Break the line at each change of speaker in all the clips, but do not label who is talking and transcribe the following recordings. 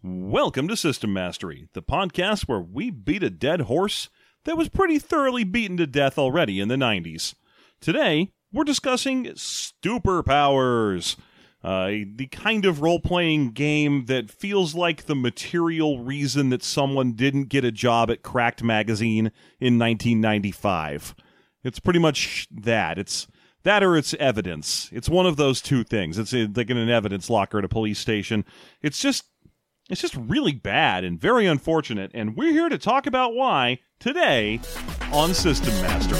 Welcome to System Mastery, the podcast where we beat a dead horse that was pretty thoroughly beaten to death already in the 90s. Today, we're discussing Superpowers, uh, the kind of role playing game that feels like the material reason that someone didn't get a job at Cracked Magazine in 1995. It's pretty much that. It's that or it's evidence. It's one of those two things. It's uh, like in an evidence locker at a police station. It's just it's just really bad and very unfortunate, and we're here to talk about why today on System Mastery.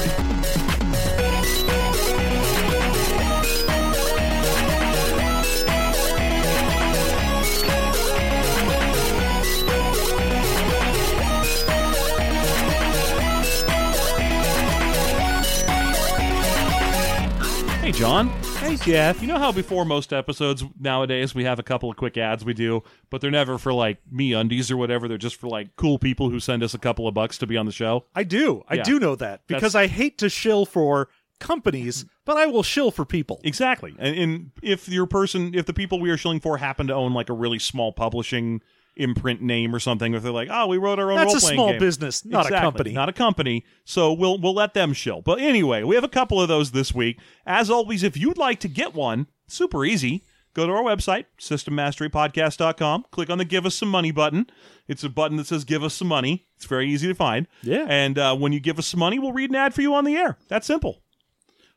Hey, John.
Hey, Jeff.
You know how before most episodes nowadays we have a couple of quick ads we do, but they're never for like me undies or whatever. They're just for like cool people who send us a couple of bucks to be on the show.
I do. I
Yeah.
do know that because I hate to shill for companies, but I will shill for people.
Exactly. And, and if your person, if the people we are shilling for happen to own like a really small publishing imprint name or something, if they're like, oh, we wrote our own
That's a small
game.
business, not
Exactly,
a company.
Not a company. So we'll we'll let them shill. But anyway, we have a couple of those this week. As always, if you'd like to get one, super easy. Go to our website, systemmasterypodcast.com. Click on the Give Us Some Money button. It's a button that says Give Us Some Money. It's very easy to find.
Yeah.
And uh, when you give us some money, we'll read an ad for you on the air. That's simple.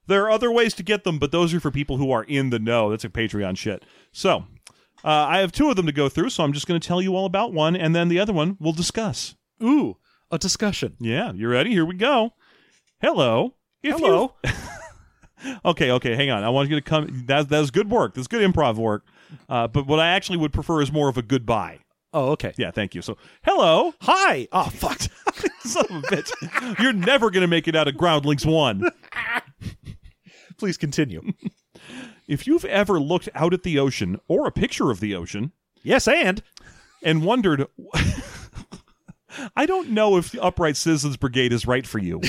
There are other ways to get them, but those are for people who are in the know. That's a Patreon shit. So uh, I have two of them to go through, so I'm just going to tell you all about one, and then the other one we'll discuss.
Ooh, a discussion.
Yeah, you ready? Here we go. Hello. If
Hello.
okay, okay, hang on. I want you to come. That, that was good work. That's good improv work. Uh, but what I actually would prefer is more of a goodbye.
Oh, okay.
Yeah, thank you. So, hello.
Hi. Oh, fuck.
Son of a bitch. You're never going to make it out of Groundlings 1.
Please continue.
If you've ever looked out at the ocean or a picture of the ocean
yes, and
and wondered, I don't know if the Upright Citizens Brigade is right for you.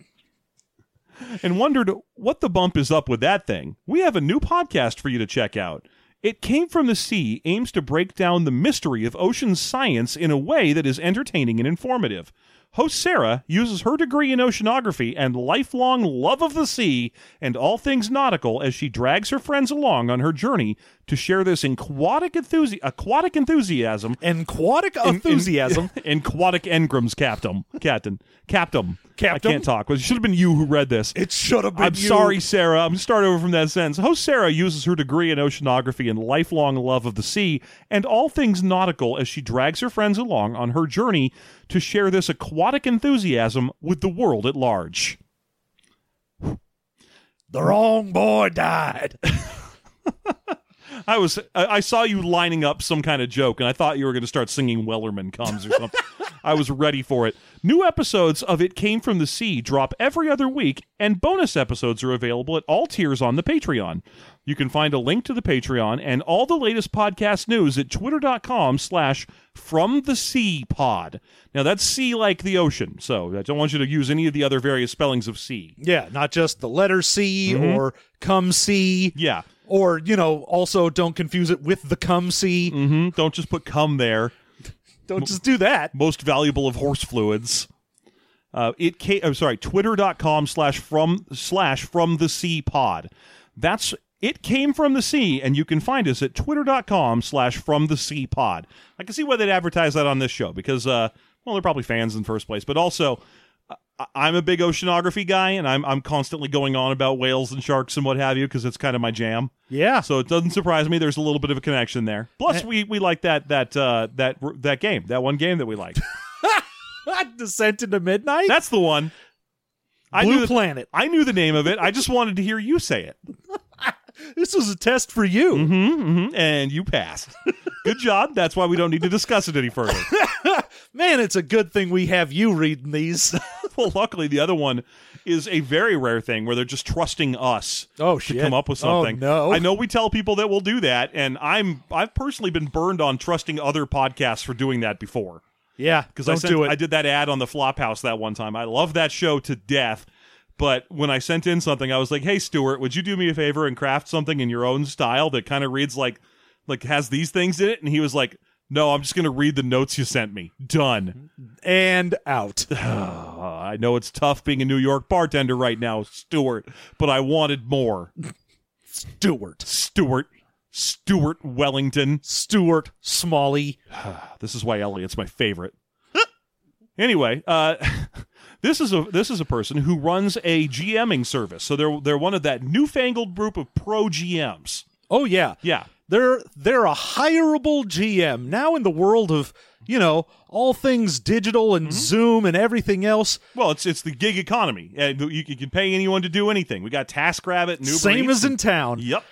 and wondered what the bump is up with that thing, we have a new podcast for you to check out. It Came from the Sea aims to break down the mystery of ocean science in a way that is entertaining and informative. Host Sarah uses her degree in oceanography and lifelong love of the sea and all things nautical as she drags her friends along on her journey to share this aquatic, enthusi- aquatic enthusiasm
aquatic enthusiasm.
and aquatic engrams captain captain captain
Captain.
I can't talk. It should have been you who read this.
it should have been.
I'm
you.
sorry, Sarah. I'm going to start over from that sentence. Host Sarah uses her degree in oceanography and lifelong love of the sea and all things nautical as she drags her friends along on her journey to share this aquatic enthusiasm with the world at large.
The wrong boy died.
I was I saw you lining up some kind of joke, and I thought you were going to start singing "Wellerman Comes" or something. I was ready for it. New episodes of It Came from the Sea drop every other week, and bonus episodes are available at all tiers on the Patreon. You can find a link to the Patreon and all the latest podcast news at twitter.com slash from the sea pod. Now that's sea like the ocean, so I don't want you to use any of the other various spellings of sea.
yeah, not just the letter C
Mm-hmm.
or come see.
Yeah.
Or, you know, also don't confuse it with the come see.
hmm Don't just put come there.
Don't just do that.
most valuable of horse fluids. Uh, it came, I'm sorry, twitter.com slash from slash from the sea pod. That's it came from the sea, and you can find us at twitter.com slash from the sea pod. I can see why they'd advertise that on this show because, uh, well, they're probably fans in the first place, but also I- I'm a big oceanography guy, and I'm I'm constantly going on about whales and sharks and what have you because it's kind of my jam.
Yeah.
So it doesn't surprise me. There's a little bit of a connection there. Plus, we we like that that uh, that that game, that one game that we like.
Descent into Midnight?
That's the one. I
Blue
knew the,
Planet.
I knew the name of it. I just wanted to hear you say it.
This was a test for you.
Mm-hmm, and you passed. Good job. That's why we don't need to discuss it any further.
Man, it's a good thing we have you reading these.
well, luckily, the other one is a very rare thing where they're just trusting us
Oh,
to
shit.
come up with
Oh,
something.
no.
I know we tell people that we'll do that, and I'm I've personally been burned on trusting other podcasts for doing that before.
yeah,
because I sent,
do it.
I did that ad on the Flophouse that one time. I love that show to death. But when I sent in something, I was like, "Hey, Stuart, would you do me a favor and craft something in your own style that kind of reads like like has these things in it, and he was like, "No, I'm just gonna read the notes you sent me. Done."
And out.
I know it's tough being a New York bartender right now, Stuart, but I wanted more.
Stuart,
Stuart, Stuart Wellington.
Stuart Smalley.
This is why Elliott's my favorite. anyway, uh, this is a this is a person who runs a GMing service. So they're they're one of that newfangled group of pro GMs.
Oh yeah.
Yeah.
They're they're a hireable GM now in the world of you know all things digital and mm-hmm. Zoom and everything else.
Well, it's it's the gig economy, and you, you can pay anyone to do anything. We got TaskRabbit, and Uber
Same
Eats,
as in town.
Yep.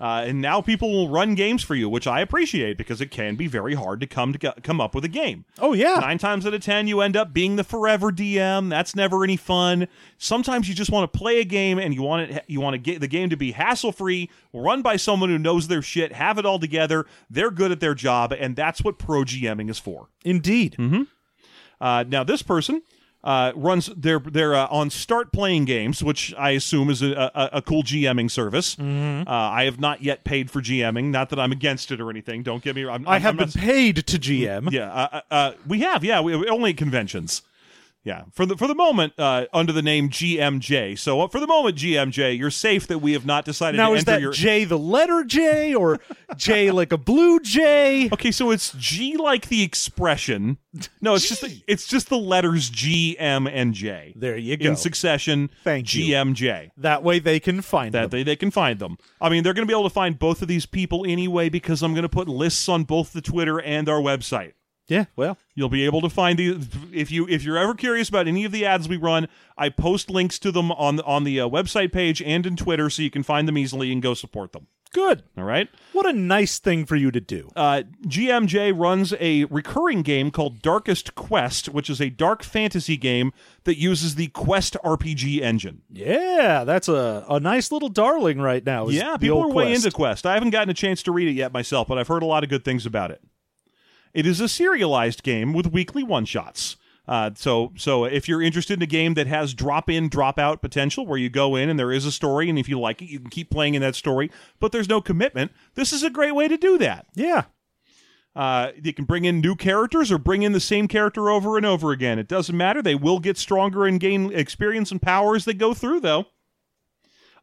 Uh, and now people will run games for you, which I appreciate because it can be very hard to come to come up with a game.
Oh yeah.
Nine times out of ten, you end up being the forever DM. That's never any fun. Sometimes you just want to play a game and you want it. You want to get the game to be hassle free, run by someone who knows their shit, have it all together. They're good at their job, and that's what pro GMing is for.
Indeed.
Uh, now, this person uh, runs they're they're uh, on Start Playing Games, which I assume is a, a, a cool GMing service.
Mm-hmm.
Uh, I have not yet paid for GMing. Not that I'm against it or anything. Don't get me wrong. I'm,
I
I'm-
have
I'm
been
not-
paid to GM.
yeah, uh, uh, uh, we have. Yeah, we, we- only at conventions. Yeah, for the for the moment, uh, under the name GMJ. So uh, for the moment, GMJ, you're safe that we have not decided
Now
to
is
enter
that
your.
J the letter J or J like a blue J?
okay, so it's G like the expression. No, it's just the, it's just the letters G, M, and J
There you go.
in succession.
Thank you.
GMJ.
that way they can find
That
them.
they, they can find them. I mean, they're going to be able to find both of these people anyway because I'm going to put lists on both the Twitter and our website.
Yeah, well,
You'll be able to find the if you if you're ever curious about any of the ads we run, I post links to them on on the uh, website page and in Twitter, so you can find them easily and go support them.
good.
All right.
What a nice thing for you to do.
Uh, GMJ runs a recurring game called Darkest Quest, which is a dark fantasy game that uses the Quest RPG engine.
Yeah, that's a, a nice little darling right now.
Yeah, people are
old
way into Quest. I haven't gotten a chance to read it yet myself, but I've heard a lot of good things about it. It is a serialized game with weekly one shots. Uh, so, so if you're interested in a game that has drop in, drop out potential, where you go in and there is a story, and if you like it, you can keep playing in that story, but there's no commitment. This is a great way to do that.
Yeah.
Uh, you can bring in new characters or bring in the same character over and over again. It doesn't matter. They will get stronger and gain experience and power as they go through, though.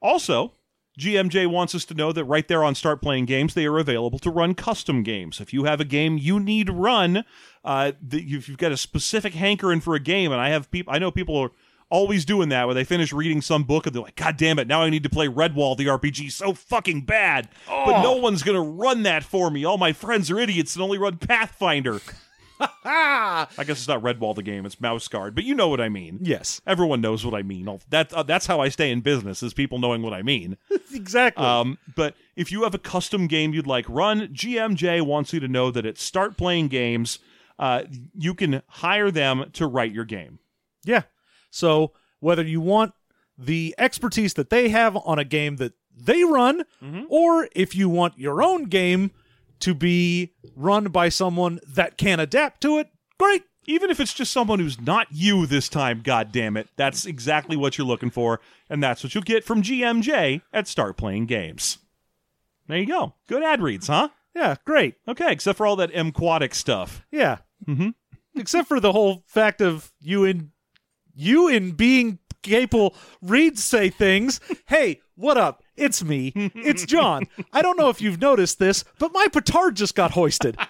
Also, GMJ wants us to know that right there on Start Playing Games, they are available to run custom games. If you have a game you need run, uh, if you've got a specific hankering for a game, and I have people, I know people are always doing that where they finish reading some book and they're like, God damn it, now I need to play Redwall the RPG so fucking bad. But no one's gonna run that for me. All my friends are idiots and only run Pathfinder. I guess it's not Redwall the game, it's Mouse Guard, but you know what I mean.
yes,
Everyone knows what I mean. That, uh, that's how I stay in business, is people knowing what I mean.
exactly.
Um, but if you have a custom game you'd like run, GMJ wants you to know that at Start Playing Games, uh, you can hire them to write your game.
yeah. So whether you want the expertise that they have on a game that they run,
Mm-hmm.
or if you want your own game to be run by someone that can adapt to it, great.
Even if it's just someone who's not you this time, god damn it, that's exactly what you're looking for, and that's what you'll get from GMJ at Start Playing Games. There you go. Good ad reads, huh?
Yeah, great.
Okay, except for all that M-Quatic stuff.
Yeah.
Mm-hmm.
Except for the whole fact of you in you in being capable read say things. Hey, what up? It's me. It's John. I don't know if you've noticed this, but my petard just got hoisted.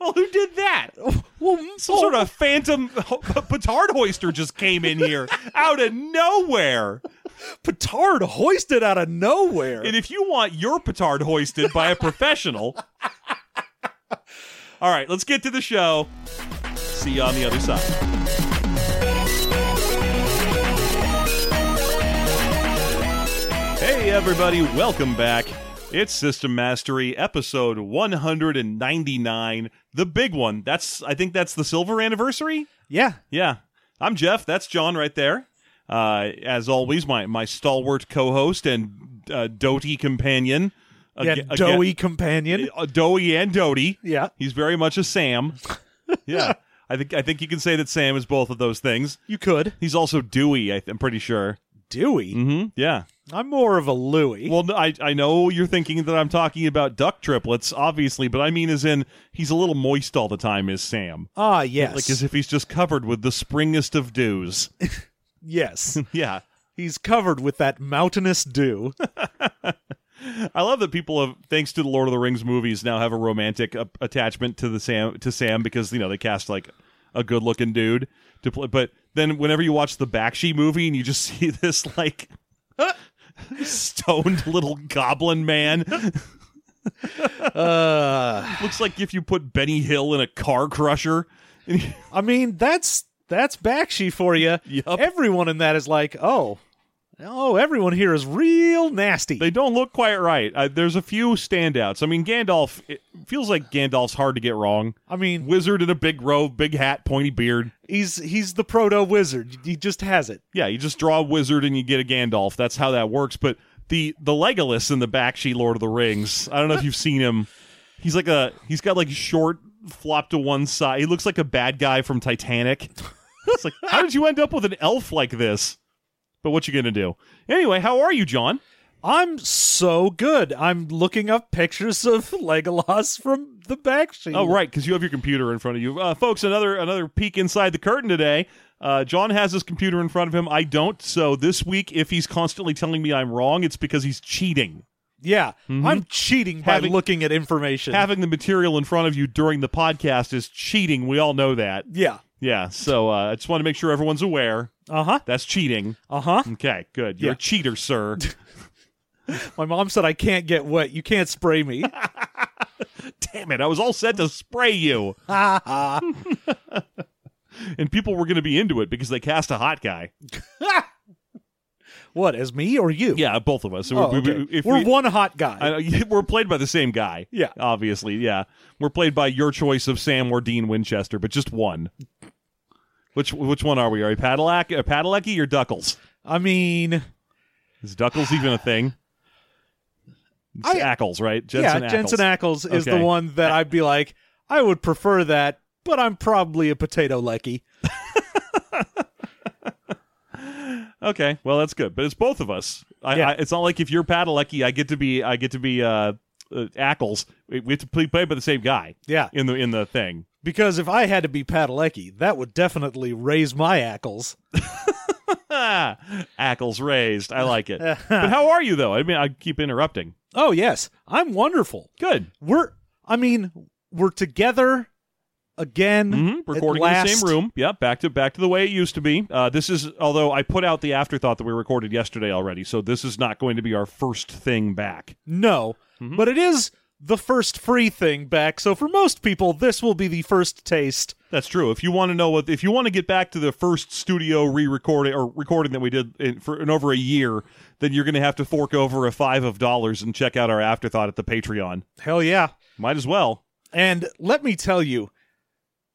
Oh, who did that?
Well, mm,
Some sort oh. of phantom ho- petard hoister just came in here out of nowhere.
petard hoisted out of nowhere.
And if you want your petard hoisted by a professional. All right, let's get to the show. See you on the other side. Hey, everybody, welcome back. It's System Mastery, episode 199, the big one. That's, I think that's the silver anniversary.
yeah.
Yeah. I'm Jeff. That's John right there. Uh, as always, my, my stalwart co host and uh, doty companion.
Yeah,
Aga- aga-
doughy companion.
uh, doughy and doty.
Yeah.
He's very much a Sam. yeah. I think I think you can say that Sam is both of those things.
You could.
He's also Dewey, I I'm pretty sure.
Dewey.
hmm Yeah.
I'm more of a Louis.
Well, I I know you're thinking that I'm talking about duck triplets, obviously, but I mean as in he's a little moist all the time. Is Sam
ah, yes.
like as if he's just covered with the springest of dews?
yes.
yeah.
He's covered with that mountainous dew.
I love that people have, thanks to the Lord of the Rings movies, now have a romantic uh, attachment to the Sam to Sam because you know they cast like a good looking dude to play. But then whenever you watch the Bakshi movie and you just see this like stoned little goblin man,
uh,
looks like if you put Benny Hill in a car crusher.
I mean, that's that's Bakshi for you.
Yup.
Everyone in that is like, oh, oh, everyone here is real nasty.
They don't look quite right. Uh, there's a few standouts. I mean, Gandalf. It feels like Gandalf's hard to get wrong.
I mean,
Wizard in a big robe, big hat, pointy beard.
he's he's the proto wizard. He just has it.
Yeah, you just draw a wizard and you get a Gandalf. That's how that works. But the the Legolas in the Bakshi Lord of the Rings. I don't know if you've seen him. He's like a he's got like short flop to one side. He looks like a bad guy from Titanic. It's like how did you end up with an elf like this? But what you gonna do? Anyway, how are you, John?
I'm so good. I'm looking up pictures of Legolas from the Bakshi.
Oh, right, because you have your computer in front of you, uh, folks. Another another peek inside the curtain today. Uh, John has his computer in front of him. I don't. So this week, if he's constantly telling me I'm wrong, it's because he's cheating.
Yeah, I'm cheating by
Having-
looking at information.
Having the material in front of you during the podcast is cheating. We all know that.
yeah.
Yeah. So uh, I just want to make sure everyone's aware.
Uh huh.
That's cheating.
Uh huh.
Okay, good. You're
Yeah.
a cheater, sir.
My mom said I can't get wet. You can't spray me.
Damn it! I was all set to spray you,
Ha ha.
and people were going to be into it because they cast a hot guy.
What, as me or you?
Yeah, both of us. So
Oh,
we- we-
okay.
if
We're
we-
one hot guy.
I know, we're played by the same guy.
Yeah.
obviously. Yeah, we're played by your choice of Sam or Dean Winchester, but just one. Which which one are we? Are we Padalecki, uh, Padalecki or Duckles?
I mean,
Is Duckles even a thing? It's
I-
Ackles, right? Jensen
yeah,
Ackles.
Jensen Ackles is the one that I'd be like, I would prefer that, but I'm probably a potato lecky.
Okay, well that's good, but it's both of us. I,
Yeah.
I, it's not like if you're Padalecki, I get to be I get to be uh, uh, Ackles. We we have to play played by the same guy
Yeah,
in the in the thing.
Because if I had to be Padalecki, that would definitely raise my Ackles.
Ackles raised. I like it. but how are you though? I mean, I keep interrupting.
Oh, yes, I'm wonderful.
Good.
We're, I mean, we're together again.
hmm
at
Recording in the same room. Yep. Back to back to the way it used to be. Uh, this is although I put out the afterthought that we recorded yesterday already, so this is not going to be our first thing back.
No,
Mm-hmm.
but it is the first free thing back. So for most people, this will be the first taste.
That's true. If you want to know what, if you want to get back to the first studio re-recording or recording that we did in, for in over a year, then you're going to have to fork over a five of dollars and check out our afterthought at the Patreon.
Hell yeah.
Might as well.
And let me tell you,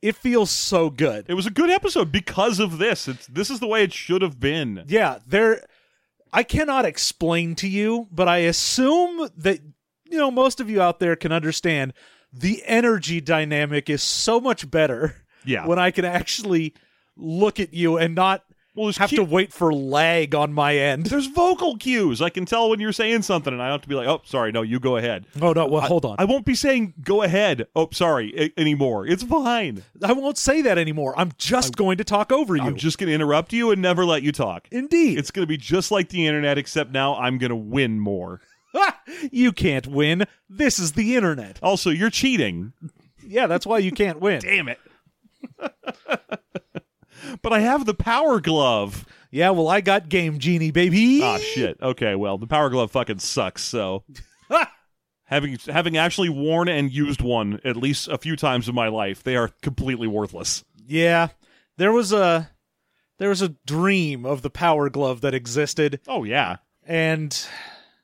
it feels so good.
It was a good episode because of this. It's this is the way it should have been.
Yeah, there I cannot explain to you, but I assume that you know most of you out there can understand the energy dynamic is so much better
Yeah.
when I can actually look at you and not
well,
have to wait for lag on my end.
There's vocal cues. I can tell when you're saying something, and I don't have to be like, "Oh, sorry, no, you go ahead."
Oh no, well hold on.
I won't be saying "go ahead." Oh, sorry, a- anymore. It's fine.
I won't say that anymore. I'm just going to talk over you.
I'm just going to interrupt you and never let you talk.
Indeed.
It's going to be just like the internet, except now I'm going to win more.
you can't win. This is the internet.
Also, you're cheating.
Yeah, that's why you can't win.
Damn it. but I have the power glove.
Yeah, well, I got Game Genie, baby.
Ah, shit. Okay, well, the power glove fucking sucks, so. having having actually worn and used one at least a few times in my life, they are completely worthless.
Yeah, there was a there was a dream of the Power Glove that existed,
Oh, yeah.
and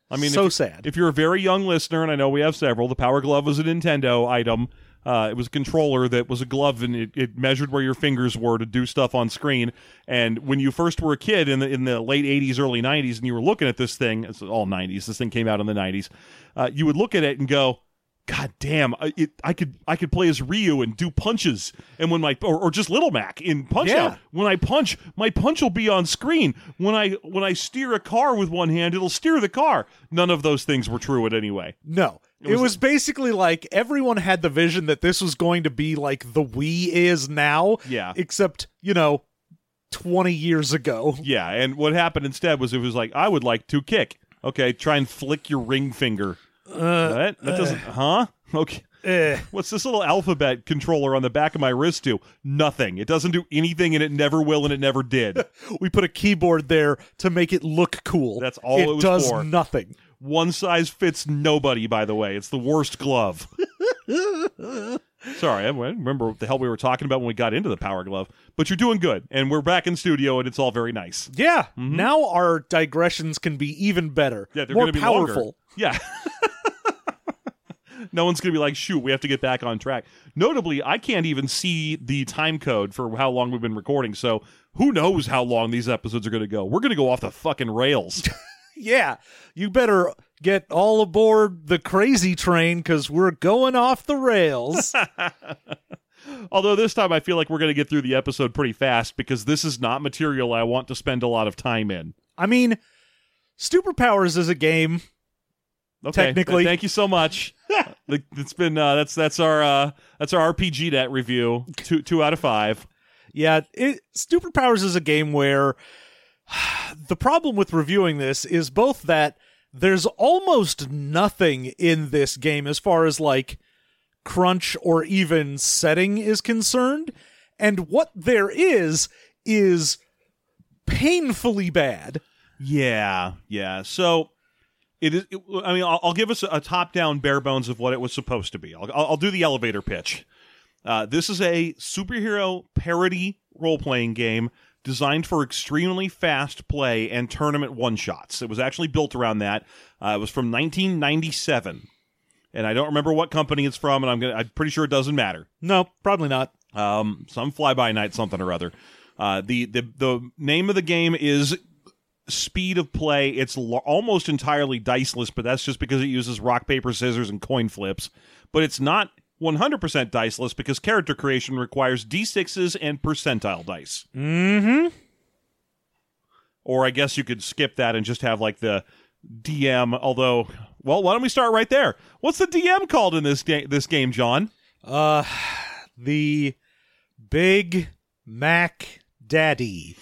I mean,
so
if,
sad.
if you're a very young listener, and I know we have several, the Power Glove was a Nintendo item. Uh, it was a controller that was a glove, and it, it measured where your fingers were to do stuff on screen. And when you first were a kid in the in the late '80s, early '90s, and you were looking at this thing, it's all '90s. This thing came out in the '90s. Uh, you would look at it and go, God damn, I, it, I could I could play as Ryu and do punches, and when my or, or just Little Mac in Punch
Yeah.
Out, when I punch, my punch will be on screen. When I when I steer a car with one hand, it'll steer the car. None of those things were true in any way.
No. It
was-
was, basically like everyone had the vision that this was going to be like the Wii is now.
Yeah.
Except, you know, 20 years ago.
Yeah, and what happened instead was it was like I would like to kick. Okay, try and flick your ring finger. That that doesn't, huh? Okay.
Eh.
What's this little alphabet controller on the back of my wrist do? Nothing. It doesn't do anything, and it never will, and it never did.
We put a keyboard there to make it look cool.
That's all it was
does
for.
nothing.
One size fits nobody. By the way, it's the worst glove. Sorry, I remember what the hell we were talking about when we got into the power glove. But you're doing good, and we're back in studio, and it's all very nice.
Yeah. Now our digressions can be even better.
Mm-hmm. Yeah, they're
more
going to be longer. Yeah. no one's going to be like, shoot, we have to get back on track. Notably, I can't even see the time code for how long we've been recording, so who knows how long these episodes are going to go. We're going to go off the fucking rails.
Yeah. You better get all aboard the crazy train because we're going off the rails.
Although this time I feel like we're going to get through the episode pretty fast because this is not material I want to spend a lot of time in.
I mean, Superpowers is a game.
Okay,
Technically.
thank you so much. It's been uh, that's that's our uh, that's our RPG net review. Two two out of five.
Yeah, it, Superpowers is a game where the problem with reviewing this is both that there's almost nothing in this game as far as like crunch or even setting is concerned, and what there is is painfully bad.
Yeah, yeah. So it is. It, I mean, I'll, I'll give us a, top-down bare bones of what it was supposed to be. I'll, I'll, do the elevator pitch. Uh, this is a superhero parody role-playing game designed for extremely fast play and tournament one-shots. It was actually built around that. Uh, it was from 1997, and I don't remember what company it's from, and I'm gonna. I'm pretty sure it doesn't matter.
No, probably not.
Um, some fly-by night something or other. Uh, the the the name of the game is speed of play. It's lo- almost entirely diceless, but that's just because it uses rock paper scissors and coin flips. But it's not 100% diceless because character creation requires d6s and percentile dice.
Mm-hmm.
Or I guess you could skip that and just have like the DM. Although, well, why don't we start right there? What's the DM called in this ga- this game, John?
Uh, the Big Mac Daddy.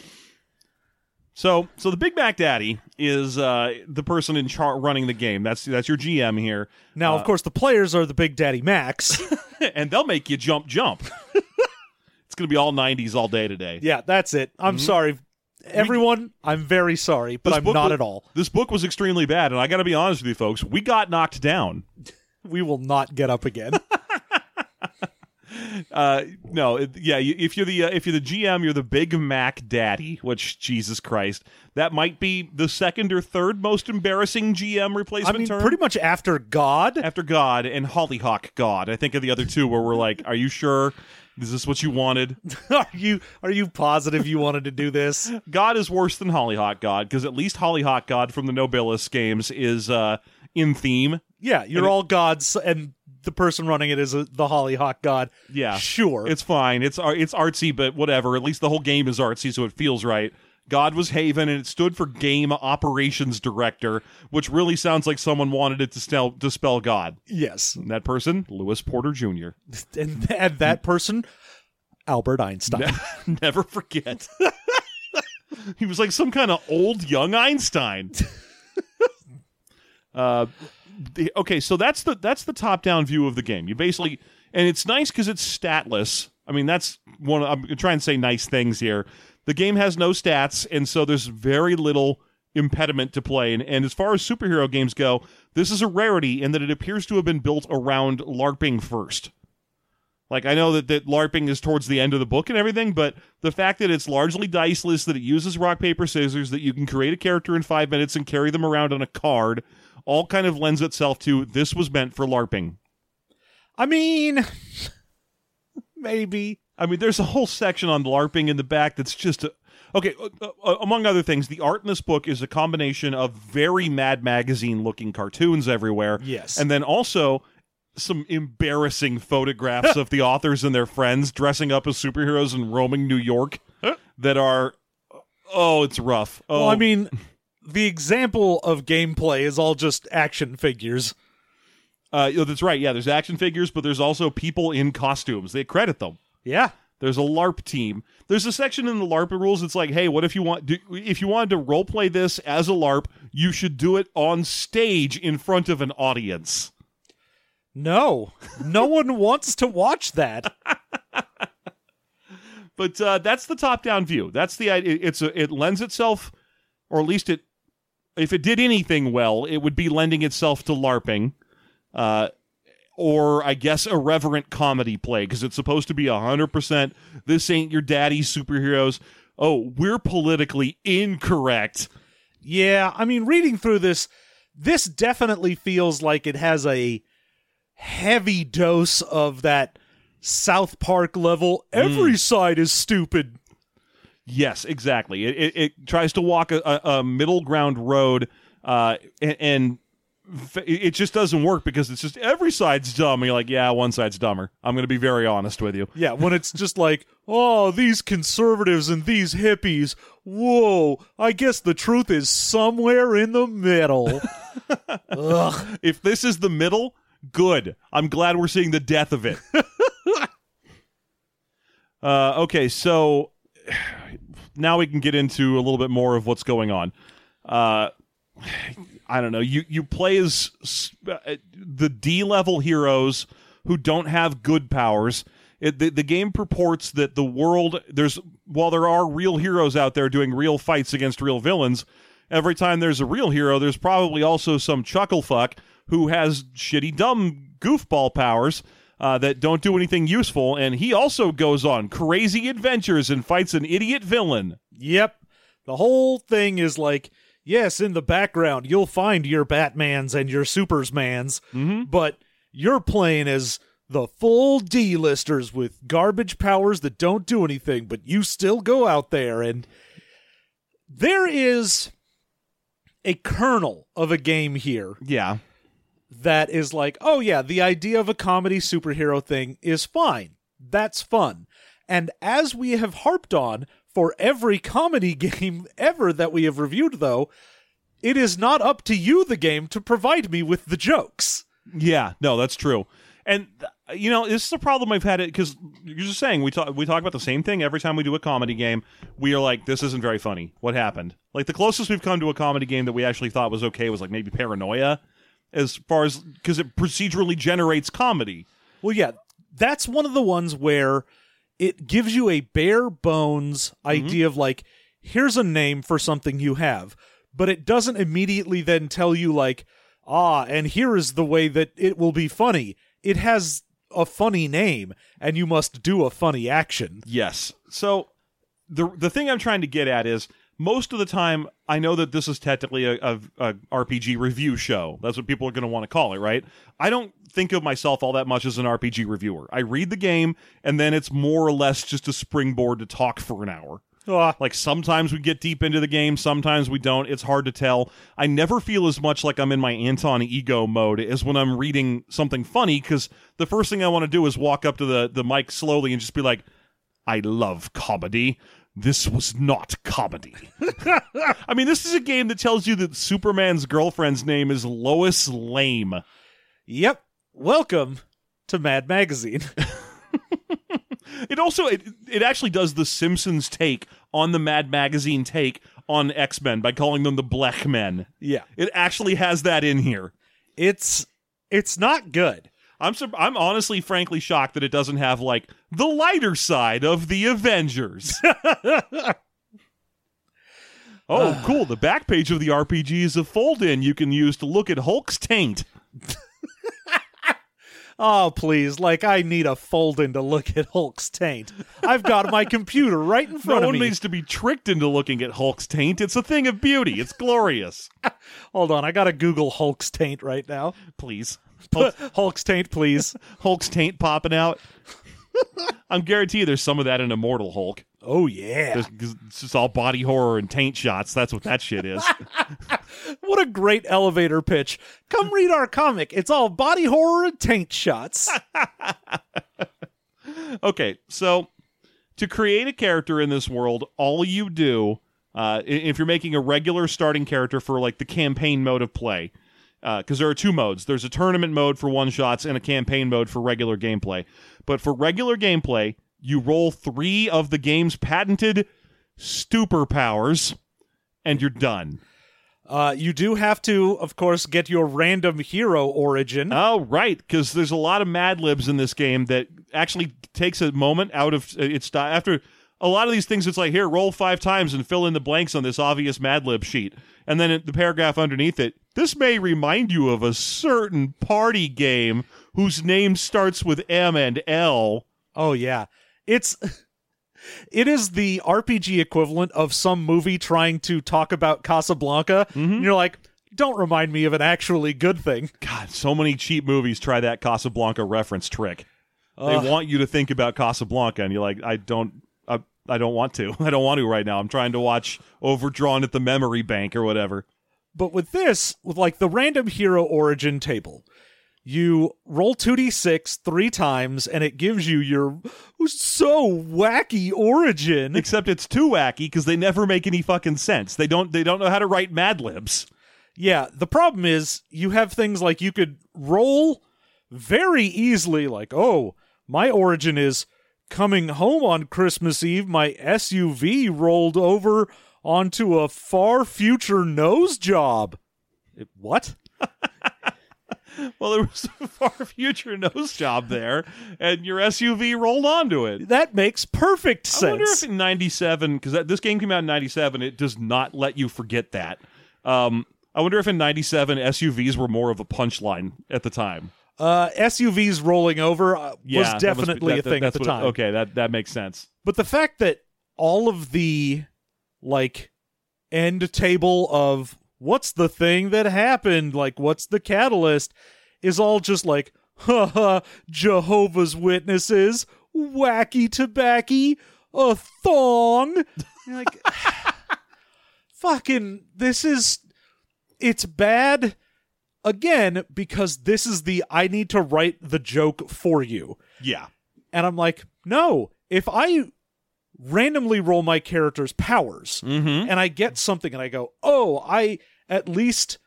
So, so the Big Mac Daddy is uh, the person in char- running the game. That's that's your GM here,
Now,
Uh,
of course, the players are the Big Daddy Max.
and they'll make you jump, jump. it's going to be all '90s all day today.
yeah, that's it. I'm sorry, everyone. I'm very sorry, but I'm not
wa-
at all.
This book was extremely bad, and I got to be honest with you, folks. We got knocked down.
We will not get up again.
Uh, no, it, yeah. you- If you're the uh, if you're the GM, you're the Big Mac Daddy. Which Jesus Christ, that might be the second or third most embarrassing GM replacement I
mean,
term.
pretty much after God.
after God and Hollyhock God. I think of the other two where we're like, are you sure? Is this what you wanted?
are you are you positive you wanted to do this?
God is worse than Hollyhock God because at least Hollyhock God from the Nobilis games is uh, in theme.
Yeah, you're
And
all gods, and the person running it is a, the Hollyhock God.
Yeah,
Sure.
it's fine. It's ar- it's artsy, but whatever. At least the whole game is artsy, so it feels right. God was Haven, and it stood for Game Operations Director, which really sounds like someone wanted it to spell to spell God.
yes,
And that person, Lewis Porter Jr.
and and that person, Albert Einstein.
Never forget. he was like some kind of old young Einstein. uh, the, okay, so that's the that's the top down view of the game. You basically, and it's nice because it's statless. I mean, that's one. I'm trying to say nice things here. The game has no stats, and so there's very little impediment to play. And, and as far as superhero games go, this is a rarity in that it appears to have been built around LARPing first. Like I know that, that LARPing is towards the end of the book and everything, but the fact that it's largely diceless, that it uses rock paper scissors, that you can create a character in five minutes and carry them around on a card, all kind of lends itself to this was meant for LARPing.
I mean, maybe.
I mean, there's a whole section on LARPing in the back that's just a, okay. Uh, uh, among other things, the art in this book is a combination of very Mad Magazine looking cartoons everywhere,
Yes.
and then also some embarrassing photographs of the authors and their friends dressing up as superheroes and roaming New York that are oh, it's rough. Oh,
Well, I mean, the example of gameplay is all just action figures.
uh, that's right. Yeah, there's action figures, but there's also people in costumes. They credit them.
Yeah.
There's a LARP team. There's a section in the LARP rules. It's like, hey, what if you want? Do, if you wanted to role play this as a LARP, you should do it on stage in front of an audience.
No, no one wants to watch that.
But uh, that's the top-down view. That's the idea. It's a, it lends itself, or at least it, if it did anything well, it would be lending itself to LARPing, uh, or I guess irreverent comedy play because it's supposed to be hundred percent. This ain't your daddy's superheroes. Oh, we're politically incorrect.
Yeah, I mean, reading through this, this definitely feels like it has a heavy dose of that South Park level. Every side is stupid.
Yes, exactly. It, it, it tries to walk a, a, middle ground road, uh, and, and it just doesn't work because it's just every side's dumb. You're like, yeah, one side's dumber. I'm going to be very honest with you.
Yeah, when it's just like, oh, these conservatives and these hippies. Whoa, I guess the truth is somewhere in the middle.
If this is the middle, good. I'm glad we're seeing the death of it. uh, okay, so now we can get into a little bit more of what's going on. Uh, I don't know. You you play as uh, the D level heroes who don't have good powers. It, the, the game purports that the world there's while there are real heroes out there doing real fights against real villains. Every time there's a real hero, there's probably also some chuckle fuck who has shitty dumb goofball powers uh, that don't do anything useful, and he also goes on crazy adventures and fights an idiot villain.
Yep. The whole thing is like, yes, in the background, you'll find your Batmans and your Supersmans, but you're playing as the full D-listers with garbage powers that don't do anything, but you still go out there and there is a kernel of a game here
Yeah,
that is like, oh yeah, the idea of a comedy superhero thing is fine. That's fun. And as we have harped on for every comedy game ever that we have reviewed, though, it is not up to you, the game, to provide me with the jokes.
Yeah, no, that's true. And you know, this is a problem I've had it because you're just saying we talk we talk about the same thing every time we do a comedy game. We are like, this isn't very funny. What happened? Like the closest we've come to a comedy game that we actually thought was okay was like maybe Paranoia, as far as because it procedurally generates comedy.
Well, yeah, that's one of the ones where it gives you a bare bones idea of like, here's a name for something you have, but it doesn't immediately then tell you, like, ah, and here is the way that it will be funny. It has a funny name, and you must do a funny action.
Yes. So the the thing I'm trying to get at is most of the time I know that this is technically a, a, a RPG review show. That's what people are going to want to call it, right? I don't think of myself all that much as an RPG reviewer. I read the game and then it's more or less just a springboard to talk for an hour.
Ah,
Like sometimes we get deep into the game, sometimes we don't. It's hard to tell. I never feel as much like I'm in my Anton Ego mode as when I'm reading something funny because the first thing I want to do is walk up to the, the mic slowly and just be like, I love comedy. This was not comedy. I mean, this is a game that tells you that Superman's girlfriend's name is Lois Lame.
yep. Welcome to Mad Magazine.
It also it, it actually does the Simpsons take on the Mad Magazine take on X Men by calling them the Black Men.
yeah.
It actually has that in here.
It's it's not good.
I'm sur- I'm honestly, frankly shocked that it doesn't have like the lighter side of the Avengers. oh, cool! The back page of the RPG is a fold-in you can use to look at Hulk's taint.
Oh, please. Like, I need a fold in to look at Hulk's taint. I've got my computer right in
No
front of me.
No one needs to be tricked into looking at Hulk's taint. It's a thing of beauty. It's glorious.
Hold on. I got to Google Hulk's taint right now.
Please,
Hulk's taint, please.
Hulk's taint popping out. I'm guarantee there's some of that in Immortal Hulk.
Oh yeah.
There's- It's just all body horror and taint shots. That's what that shit is.
What a great elevator pitch. Come read our comic. It's all body horror and taint shots.
okay, so to create a character in this world, all you do, uh, i- if you're making a regular starting character for like the campaign mode of play, because there are two modes. There's a tournament mode for one shots and a campaign mode for regular gameplay. But for regular gameplay, you roll three of the game's patented stupor powers, and you're done.
Uh, you do have to, of course, get your random hero origin.
Oh, right, because there's a lot of Mad Libs in this game that actually takes a moment out of uh, its after a lot of these things. It's like here, roll five times and fill in the blanks on this obvious Mad Lib sheet, and then it, the paragraph underneath it. This may remind you of a certain party game whose name starts with M and L.
Oh yeah. It's it is the RPG equivalent of some movie trying to talk about Casablanca. And you're like, don't remind me of an actually good thing.
God, so many cheap movies try that Casablanca reference trick. They want you to think about Casablanca, and you're like, I don't. I, I don't want to. I don't want to right now. I'm trying to watch Overdrawn at the Memory Bank or whatever.
But with this, with like the random hero origin table, you roll 2d6 three times and it gives you your so wacky origin.
Except it's too wacky because they never make any fucking sense. They don't. They don't know how to write Mad Libs.
Yeah, the problem is you have things like you could roll very easily, like, oh, my origin is coming home on Christmas Eve, my SUV rolled over onto a far future nose job. It- what?
Well, there was a far future nose job there, and your SUV rolled onto it.
That makes perfect sense.
I wonder if in '97, because this game came out in '97, it does not let you forget that. Um, I wonder if in '97 SUVs were more of a punchline at the time.
uh, SUVs rolling over uh,
Yeah,
was
must be-
definitely
that-
a thing at the time.
Okay, that that makes sense.
But the fact that all of the like end table of what's the thing that happened, like what's the catalyst, is all just like, haha, Jehovah's Witnesses, wacky tobacco, a thong. Like, fucking, this is, it's bad again because this is the I need to write the joke for you.
Yeah,
And I'm like, no, if I randomly roll my character's powers
mm-hmm.
and I get something and I go, oh, I at least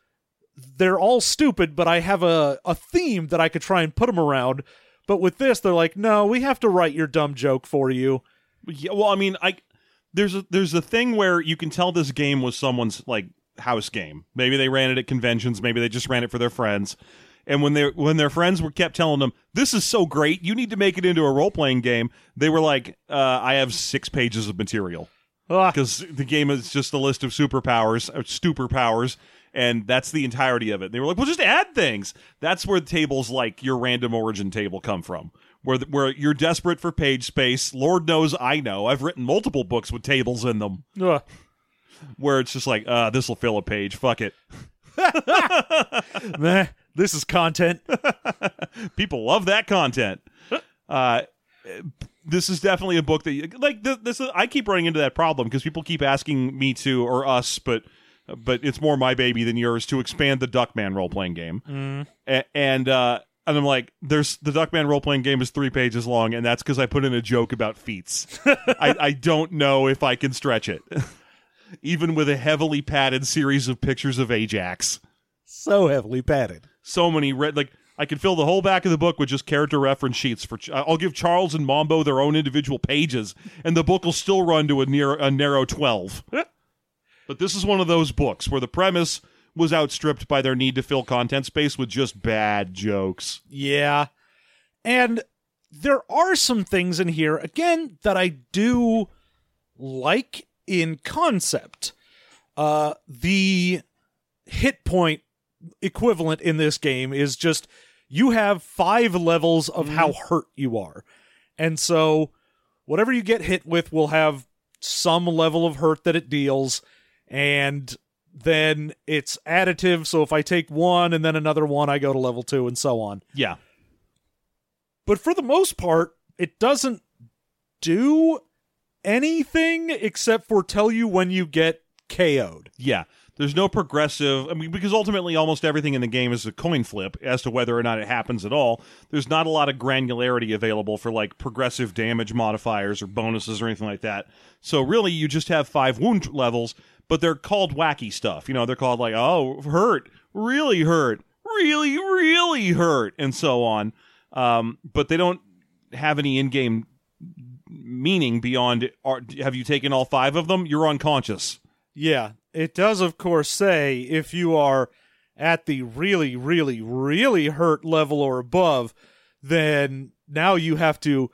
they're all stupid, but I have a, a theme that I could try and put them around. But with this, they're like, no, we have to write your dumb joke for you.
Yeah, well, I mean, I there's a there's a thing where you can tell this game was someone's like house game. Maybe they ran it at conventions. Maybe they just ran it for their friends. And when they when their friends were kept telling them, "This is so great, you need to make it into a role playing game," they were like, uh, "I have six pages of material
Ah,
because the game is just a list of superpowers, or stupor powers." And that's the entirety of it. They were like, "Well, just add things." That's where tables like your random origin table come from, where where you're desperate for page space. Lord knows I know. I've written multiple books with tables in them
ugh.
where it's just like, uh, this will fill a page. Fuck it.
Meh, this is content.
People love that content. Uh, this is definitely a book that, you, like, th- this. Is, I keep running into that problem because people keep asking me to or us, but but it's more my baby than yours to expand the Duckman role playing game. A- and uh, and I'm like, there's the Duckman role playing game is three pages long, and that's because I put in a joke about feats. I, I don't know if I can stretch it, even with a heavily padded series of pictures of Ajax.
so heavily padded.
So many red like. I could fill the whole back of the book with just character reference sheets for. Ch- I'll give Charles and Mambo their own individual pages, and the book will still run to a near a narrow twelve. but this is one of those books where the premise was outstripped by their need to fill content space with just bad jokes.
Yeah. And there are some things in here, again, that I do like in concept. Uh, the hit point equivalent in this game is just you have five levels of mm-hmm. how hurt you are. And so whatever you get hit with will have some level of hurt that it deals. And then it's additive. So if I take one and then another one, I go to level two and so on.
Yeah,
But for the most part, it doesn't do anything except for tell you when you get KO'd.
Yeah. There's no progressive. I mean, because ultimately almost everything in the game is a coin flip as to whether or not it happens at all. There's not a lot of granularity available for like progressive damage modifiers or bonuses or anything like that. So really, you just have five wound levels, but they're called wacky stuff. You know, they're called like, oh, hurt, really hurt, really, really hurt, and so on. Um, but they don't have any in-game meaning beyond. Are, have you taken all five of them? You're unconscious.
Yeah, it does, of course, say if you are at the really, really, really hurt level or above, then now you have to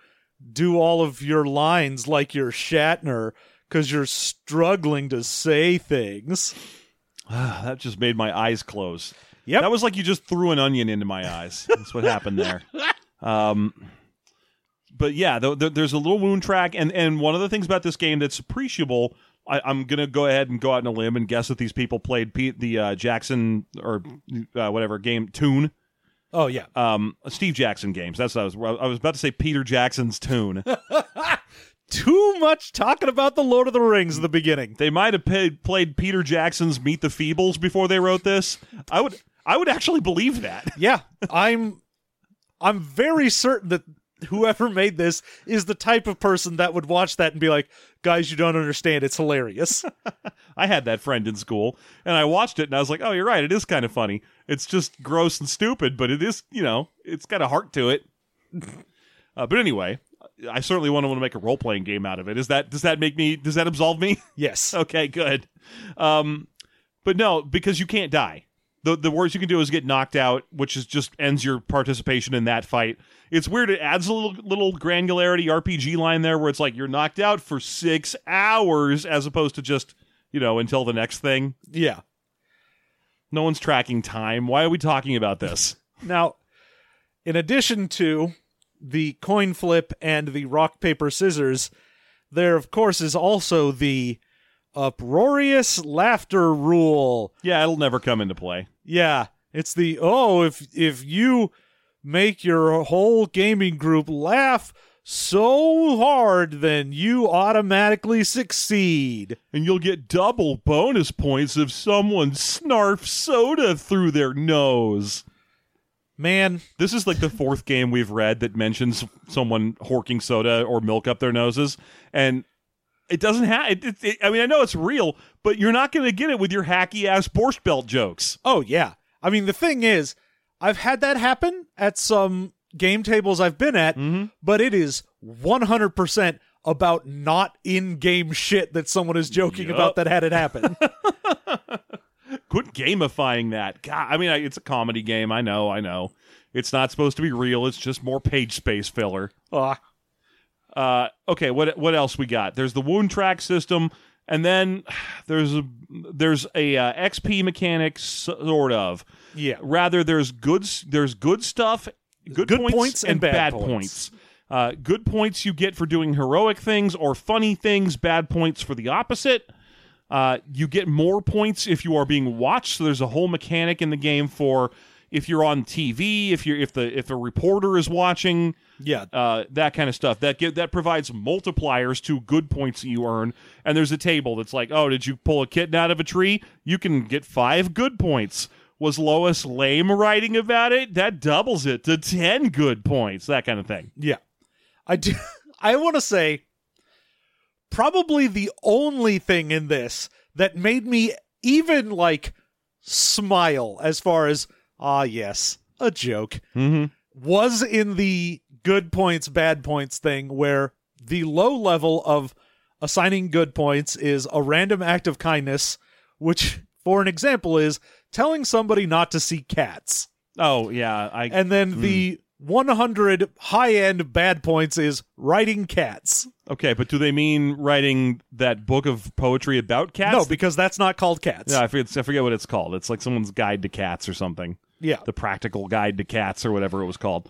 do all of your lines like you're Shatner because you're struggling to say things.
that just made my eyes close.
Yep.
That was like you just threw an onion into my eyes. That's what happened there. Um, but yeah, th- th- there's a little wound track, and and one of the things about this game that's appreciable. I, I'm gonna go ahead and go out on a limb and guess that these people played Pete, the uh, Jackson or uh, whatever game Toon,
Oh, yeah.
um, Steve Jackson games. That's what I was. I was about to say Peter Jackson's Toon.
Too much talking about the Lord of the Rings in the beginning.
they might have paid, played Peter Jackson's Meet the Feebles before they wrote this. I would. I would actually believe that.
Yeah, I'm I'm very certain that whoever made this is the type of person that would watch that and be like, "Guys, you don't understand. It's hilarious."
I had that friend in school, and I watched it, and I was like, "Oh, you're right. It is kind of funny. It's just gross and stupid, but it is, you know, it's got a heart to it." uh, but anyway, I certainly want to want to make a role playing game out of it. Is that does that make me? Does that absolve me?
yes.
okay, good. Um, but no, because you can't die. The the worst you can do is get knocked out, which is just ends your participation in that fight. It's weird. It adds a little little granularity RPG line there, where it's like you're knocked out for six hours, as opposed to just you know until the next thing.
Yeah.
No one's tracking time. Why are we talking about this?
Now, in addition to the coin flip and the rock paper scissors, there of course is also the uproarious laughter rule.
Yeah, it'll never come into play.
Yeah, it's the oh if if you make your whole gaming group laugh so hard then you automatically succeed.
And you'll get double bonus points if someone snarfs soda through their nose.
Man,
This is like the fourth game we've read that mentions someone horking soda or milk up their noses, and it doesn't have. It, it, it- I mean, I know it's real, but you're not going to get it with your hacky ass Borscht Belt jokes.
Oh yeah. I mean the thing is, I've had that happen at some game tables I've been at, but it is 100% about not in-game shit that someone is joking
Yup.
about that had it happen.
Quit gamifying that. God, I mean, I- it's a comedy game. I know, I know. It's not supposed to be real. It's just more page space filler.
Ah,
Uh, okay, what what else we got? There's the wound track system, and then there's a there's a uh, XP mechanic sort of.
yeah.
Rather, there's good there's good stuff, good,
Good
points,
points and bad points.
Uh, good points you get for doing heroic things or funny things. Bad points for the opposite. Uh, you get more points if you are being watched. So there's a whole mechanic in the game for if you're on TV, if you're if the if a reporter is watching,
Yeah.
uh, that kind of stuff. That that provides multipliers to good points that you earn. And there's a table that's like, oh, did you pull a kitten out of a tree? You can get five good points. Was Lois Lane writing about it? That doubles it to ten good points. That kind of thing.
Yeah. I do I want to say probably the only thing in this that made me even like smile as far as ah yes, a joke
Mm-hmm.
was in the good points bad points thing where the low level of assigning good points is a random act of kindness which for an example is telling somebody not to see cats.
Oh yeah, I
And then hmm. the 100 high end bad points is writing cats.
okay, but do they mean writing that book of poetry about cats?
no, because that's not called cats.
yeah, I forget, I forget what it's called. It's like someone's guide to cats or something.
Yeah.
the practical guide to cats or whatever it was called.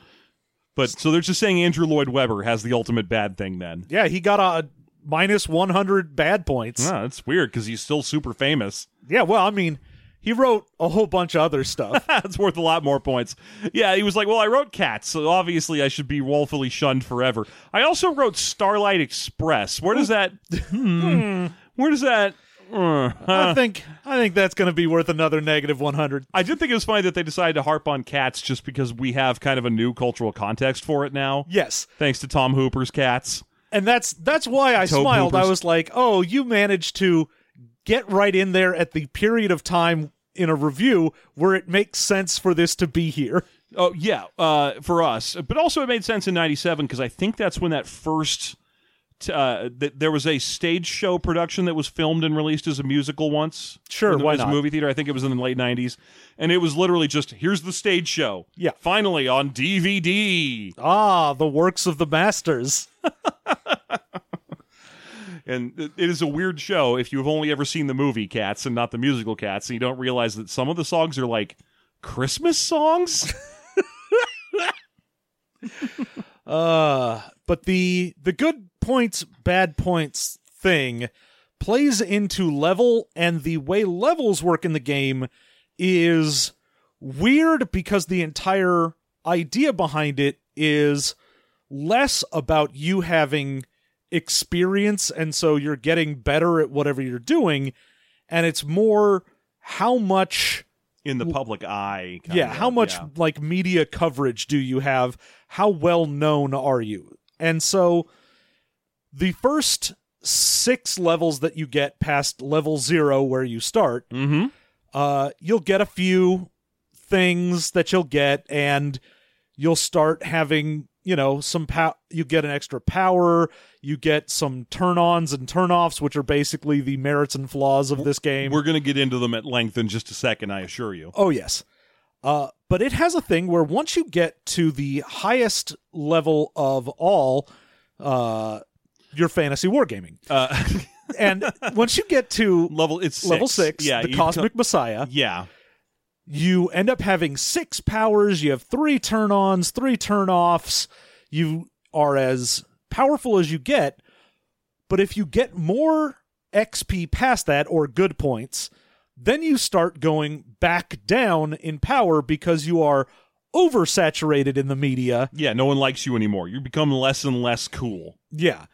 But so they're just saying Andrew Lloyd Webber has the ultimate bad thing then.
Yeah, he got a minus 100 bad points.
Ah, that's weird because he's still super famous.
Yeah, well, I mean, He wrote a whole bunch of other stuff.
That's worth a lot more points. Yeah, he was like, "Well, I wrote Cats, so obviously I should be woefully shunned forever." I also wrote Starlight Express. Where does that? hmm, where does that? Uh,
I think I think that's going to be worth another negative 100.
I did think it was funny that they decided to harp on Cats just because we have kind of a new cultural context for it now,
Yes.
thanks to Tom Hooper's Cats.
And that's that's why I
Tobe
smiled. I was like, "Oh, you managed to get right in there at the period of time in a review where it makes sense for this to be here."
Oh yeah, uh, for us, but also it made sense in '97 because I think that's when that first. Uh, th- there was a stage show production that was filmed and released as a musical once.
Sure,
in the,
why not?
movie theater. I think it was in the late '90s, and it was literally just here's the stage show.
Yeah.
finally on DVD,
Ah, the works of the masters.
and it it is a weird show if you've only ever seen the movie Cats and not the musical Cats, and you don't realize that some of the songs are like Christmas songs.
Uh, but the the good points, bad points thing plays into level, and the way levels work in the game is weird because the entire idea behind it is less about you having experience, and so you're getting better at whatever you're doing, and it's more how much
in the public eye. kind
yeah
of,
how much
yeah.
like media coverage do you have how well known are you and so the first six levels that you get past level zero where you start
Mhm.
uh you'll get a few things that you'll get and you'll start having you know some pow- you get an extra power you get some turn-ons and turn-offs which are basically the merits and flaws of this game
We're going to get into them at length in just a second, I assure you.
Oh yes. Uh, but it has a thing where once you get to the highest level of all, uh, your fantasy wargaming,
Uh,
and once you get to
level it's six.
level six,
Yeah,
the cosmic messiah,
yeah,
you end up having six powers. You have three turn-ons, three turn-offs. You are as powerful as you get. But if you get more XP past that or good points, then you start going back down in power because you are oversaturated in the media.
yeah. No one likes you anymore. You become less and less cool.
Yeah.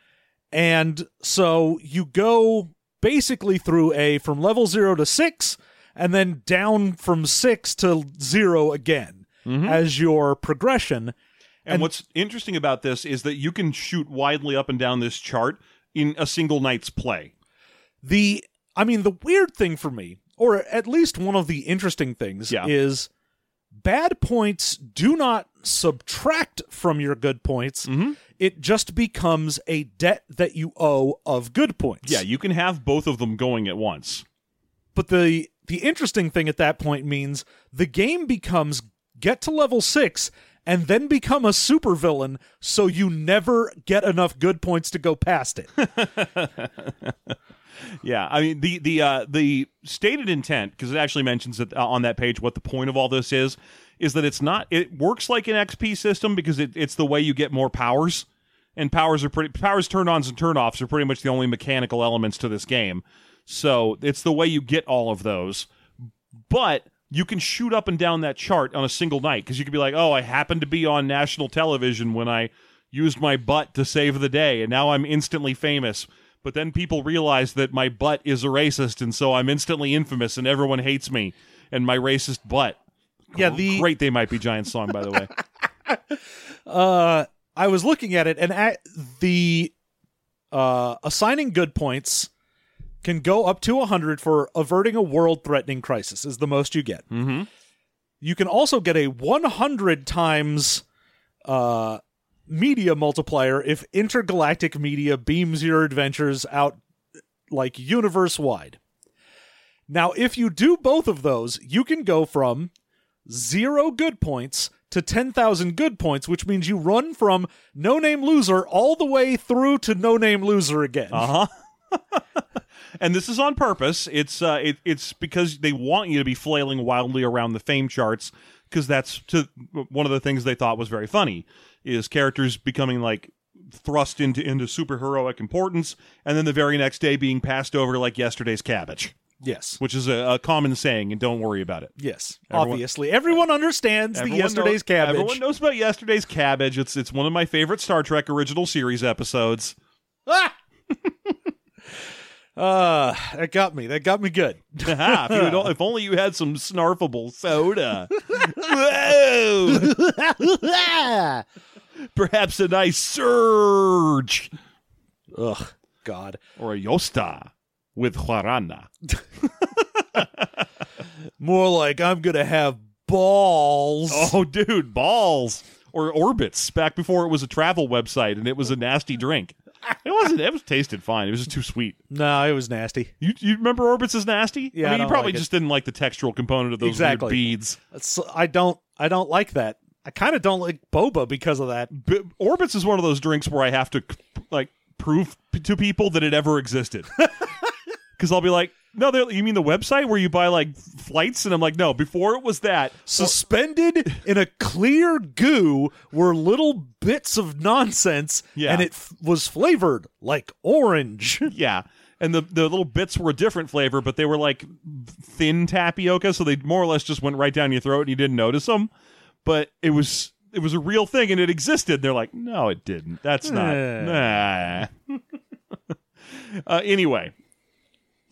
And so you go basically through a from level 0 to 6 and then down from 6 to 0 again as your progression.
And, what's interesting about this is that you can shoot widely up and down this chart in a single night's play.
The I mean the weird thing for me or at least one of the interesting things
Yeah.
is bad points do not subtract from your good points.
Mhm.
It just becomes a debt that you owe of good points.
Yeah, you can have both of them going at once.
But the the interesting thing at that point means the game becomes get to level 6 and then become a supervillain so you never get enough good points to go past it.
Yeah, I mean the the uh, the stated intent because it actually mentions it uh, on that page what the point of all this is is that it's not it works like an XP system because it, it's the way you get more powers and powers are pretty powers turn ons and turn offs are pretty much the only mechanical elements to this game. So it's the way you get all of those, but you can shoot up and down that chart on a single night because you could be like, oh, I happened to be on national television when I used my butt to save the day, and now I'm instantly famous. But then people realize that my butt is a racist, and so I'm instantly infamous, and everyone hates me and my racist butt.
Yeah, the-
great they might be giant song, by the way.
Uh, I was looking at it, and at the uh, assigning good points can go up to 100 for averting a world-threatening crisis. Is the most you get.
mm-hmm.
You can also get a 100 times uh, media multiplier if intergalactic media beams your adventures out like universe wide. Now, if you do both of those, you can go from zero good points to 10,000 good points, which means you run from no name loser all the way through to no name loser again.
Uh huh. and this is on purpose. It's uh, it, it's because they want you to be flailing wildly around the fame charts because that's to one of the things they thought was very funny is characters becoming like thrust into into superheroic importance and then the very next day being passed over like yesterday's cabbage.
Yes.
which is a, a common saying, and don't worry about it.
Yes.
Everyone-
Obviously, everyone understands the yesterday's
knows,
cabbage.
Everyone knows about yesterday's cabbage. It's it's one of my favorite Star Trek original series episodes.
Ah! uh, that got me. That got me good.
Haha, if, you had, if only you had some snarfable soda. Whoa! Perhaps a nice surge
Ugh, God.
or a Josta with guarana.
More like I'm gonna have balls.
Oh, dude, balls or Orbitz back before it was a travel website and it was a nasty drink. It wasn't. It was tasted fine. It was just too sweet.
No, it was nasty.
You you remember Orbitz is nasty?
Yeah,
I
I
mean, you
don't
probably
like it.
just didn't like the textural component of those
Exactly.
weird beads.
That's, I don't. I don't like that. I kind of don't like boba because of that.
B- Orbitz is one of those drinks where I have to like prove p- to people that it ever existed. Because I'll be like, no, you mean the website where you buy like flights? And I'm like, no, before it was that.
Suspended in a clear goo were little bits of nonsense,
Yeah.
and it f- was flavored like orange.
Yeah. And the, the little bits were a different flavor, but they were like thin tapioca, so they more or less just went right down your throat and you didn't notice them. But it was it was a real thing and it existed. They're like, no, it didn't. That's not.
Eh.
Nah. uh, anyway,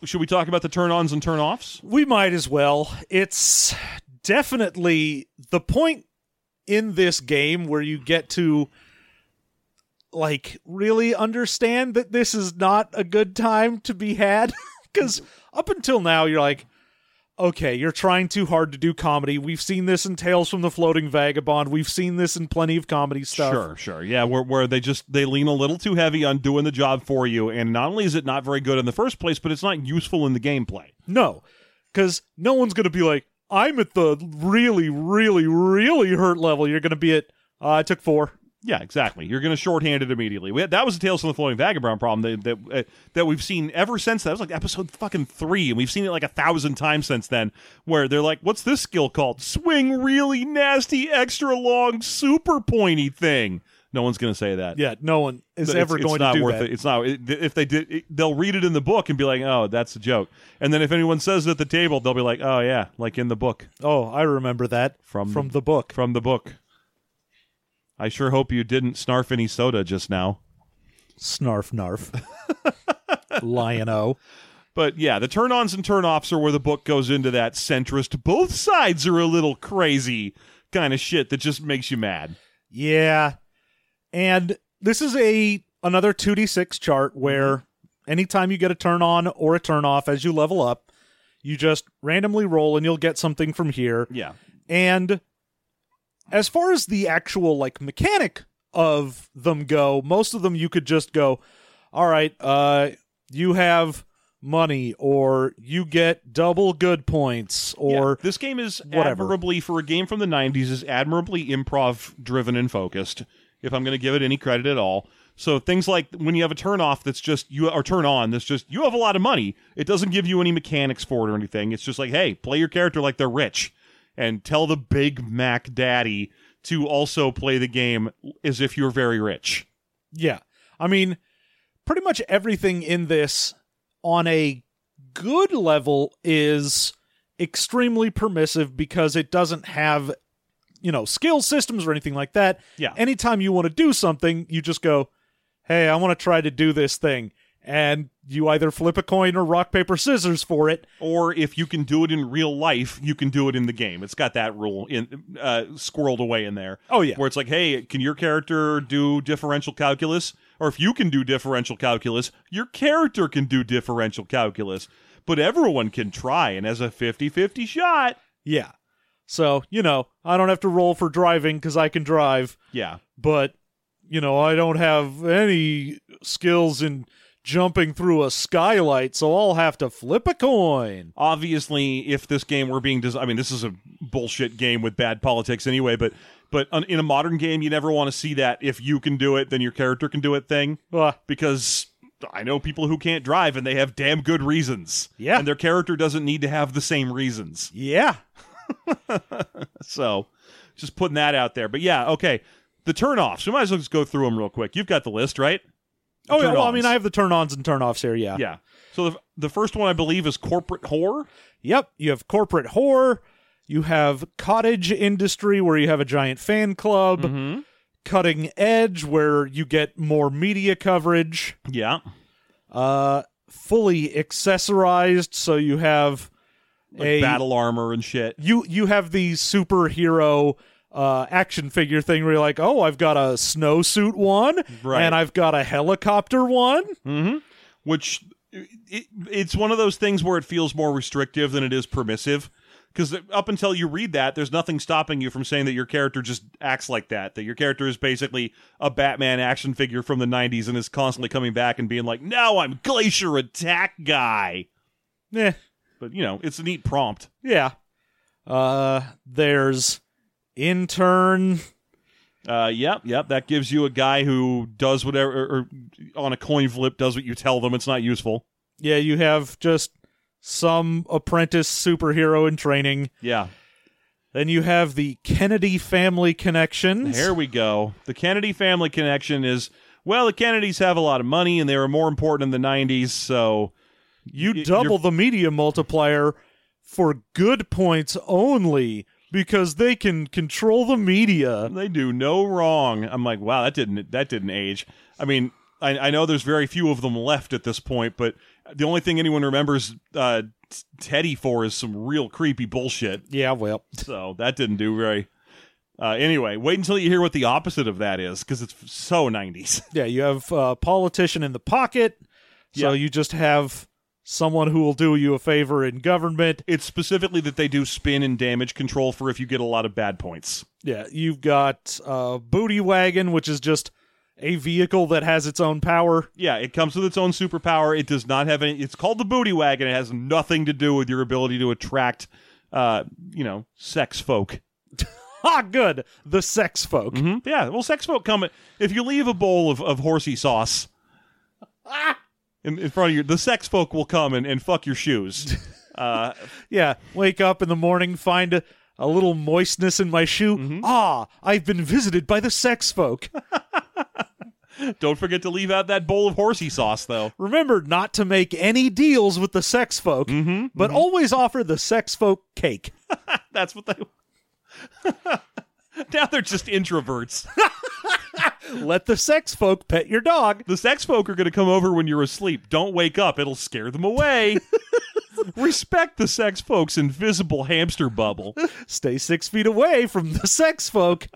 should we talk about the turn ons and turn offs?
we might as well. It's definitely the point in this game where you get to like really understand that this is not a good time to be had because up until now you're like okay you're trying too hard to do comedy we've seen this in tales from the floating vagabond we've seen this in plenty of comedy stuff
Sure, sure. Yeah, where, where they just they lean a little too heavy on doing the job for you, and not only is it not very good in the first place, but it's not useful in the gameplay.
No, because no one's going to be like, I'm at the really, really, really hurt level. You're going to be at, uh, I took four.
Yeah, exactly. You're going to shorthand it immediately. We had, that was the Tales from the Floating Vagabond problem that that, uh, that we've seen ever since. That was like episode fucking three, and we've seen it like a thousand times since then. Where they're like, "What's this skill called? Swing really nasty, extra long, super pointy thing." No one's going to say that.
Yeah, no one is
But
ever
it's,
going
it's not
to do
worth
that.
it. It's not. It, if they did, it, they'll read it in the book and be like, "Oh, that's a joke." And then if anyone says it at the table, they'll be like, "Oh yeah, like in the book
Oh, I remember that
from
from the book.
from the book." I sure hope you didn't snarf any soda just now.
Snarf narf. Lion-O.
But yeah, the turn ons and turn offs are where the book goes into that centrist, both sides are a little crazy kind of shit that just makes you mad.
Yeah. And this is a another 2d6 chart where mm-hmm. anytime you get a turn on or a turn off as you level up, you just randomly roll and you'll get something from here.
Yeah.
And as far as the actual like mechanic of them go, most of them you could just go, all right, uh, you have money or you get double good points or
Yeah. this game is
whatever.
admirably for a game from the 90s is admirably improv driven and focused if i'm going to give it any credit at all so things like when you have a turn off that's just you or turn on that's just you have a lot of money it doesn't give you any mechanics for it or anything it's just like hey play your character like they're rich and tell the big mac daddy to also play the game as if you're very rich
Yeah. I mean, pretty much everything in this on a good level is extremely permissive because it doesn't have, you know, skill systems or anything like that.
Yeah.
Anytime you want to do something, you just go, hey, I want to try to do this thing. And you either flip a coin or rock, paper, scissors for it.
or if you can do it in real life, you can do it in the game. It's got that rule in uh, squirreled away in there.
Oh, yeah.
where it's like, hey, can your character do differential calculus? Or if you can do differential calculus, your character can do differential calculus. But everyone can try, and as a 50-50 shot,
Yeah. So, you know, I don't have to roll for driving because I can drive.
yeah,
but you know i don't have any skills in jumping through a skylight so i'll have to flip a coin.
Obviously if this game were being des- i mean this is a bullshit game with bad politics anyway but but in a modern game you never want to see that if you can do it then your character can do it thing.
Ah,
because i know people who can't drive and they have damn good reasons.
Yeah.
and their character doesn't need to have the same reasons.
Yeah.
So just putting that out there. But yeah okay. The turnoffs we might as well just go through them real quick. You've got the list right
Oh, yeah. Well, I mean, I have the turn ons and turn offs here. Yeah.
yeah. So the the first one I believe is corporate whore.
Yep. You have corporate whore. You have cottage industry where you have a giant fan club.
Mm-hmm.
Cutting edge where you get more media coverage.
Yeah.
Uh, fully accessorized, so you have
Like
a
battle armor and shit.
you you have the superhero uh, action figure thing where you're like, oh, I've got a snowsuit one,
Right.
and I've got a helicopter one.
Mm-hmm. Which it, it's one of those things where it feels more restrictive than it is permissive. Because up until you read that, there's nothing stopping you from saying that your character just acts like that. That your character is basically a Batman action figure from the 90s and is constantly coming back and being like, now I'm Glacier Attack Guy.
Eh,
But, you know, it's a neat prompt.
yeah. Uh, there's intern.
Uh, yep, yep. That gives you a guy who does whatever, or, or on a coin flip, does what you tell them. It's not useful.
Yeah, you have just some apprentice superhero in training.
Yeah.
Then you have the Kennedy family connection.
Here we go. The Kennedy family connection is well, the Kennedys have a lot of money and they were more important in the 90s, so
you
y-
double
you're-
the media multiplier for good points only because they can control the media.
they do no wrong. I'm like, wow, that didn't that didn't age. I mean, I, I know there's very few of them left at this point, but the only thing anyone remembers uh, T- Teddy for is some real creepy bullshit.
Yeah, well,
So that didn't do very. Uh, anyway, wait until you hear what the opposite of that is, because it's so 90s.
yeah, you have a politician in the pocket, so
Yeah.
you just have someone who will do you a favor in government.
It's specifically that they do spin and damage control for if you get a lot of bad points.
Yeah, you've got uh, Booty Wagon, which is just a vehicle that has its own power.
Yeah, it comes with its own superpower. It does not have any. It's called the booty wagon. It has nothing to do with your ability to attract, uh, you know, sex folk.
Ah, good. The sex folk.
Mhm. Yeah, well, sex folk come if you leave a bowl of, of horsey sauce in, in front of you. The sex folk will come and, and fuck your shoes. Uh,
Yeah, wake up in the morning, find a, a little moistness in my shoe.
Mm-hmm.
Ah, I've been visited by the sex folk.
don't forget to leave out that bowl of horsey sauce, though.
Remember not to make any deals with the sex folk,
Mm-hmm.
but always offer the sex folk cake.
That's what they. now they're just introverts.
Let the sex folk pet your dog.
The sex folk are going to come over when you're asleep. Don't wake up, it'll scare them away. Respect the sex folk's invisible hamster bubble.
Stay six feet away from the sex folk.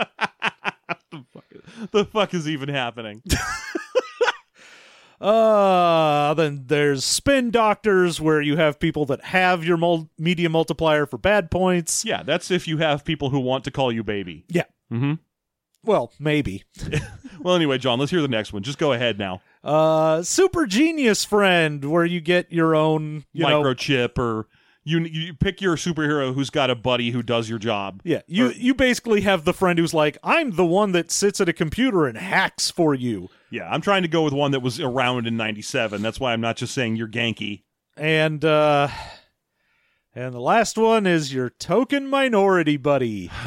the fuck is even happening?
Uh, then there's spin doctors where you have people that have your mul- media multiplier for bad points.
Yeah, that's if you have people who want to call you baby.
Yeah.
Mm-hmm.
Well, maybe.
Well, anyway, John, let's hear the next one. Just go ahead now.
Uh, super genius friend where you get your own, you know,
Microchip or you you pick your superhero who's got a buddy who does your job.
yeah, you you basically have the friend who's like, I'm the one that sits at a computer and hacks for you.
Yeah, I'm trying to go with one that was around in 97. That's why I'm not just saying you're Genki.
And uh and the last one is your token minority buddy.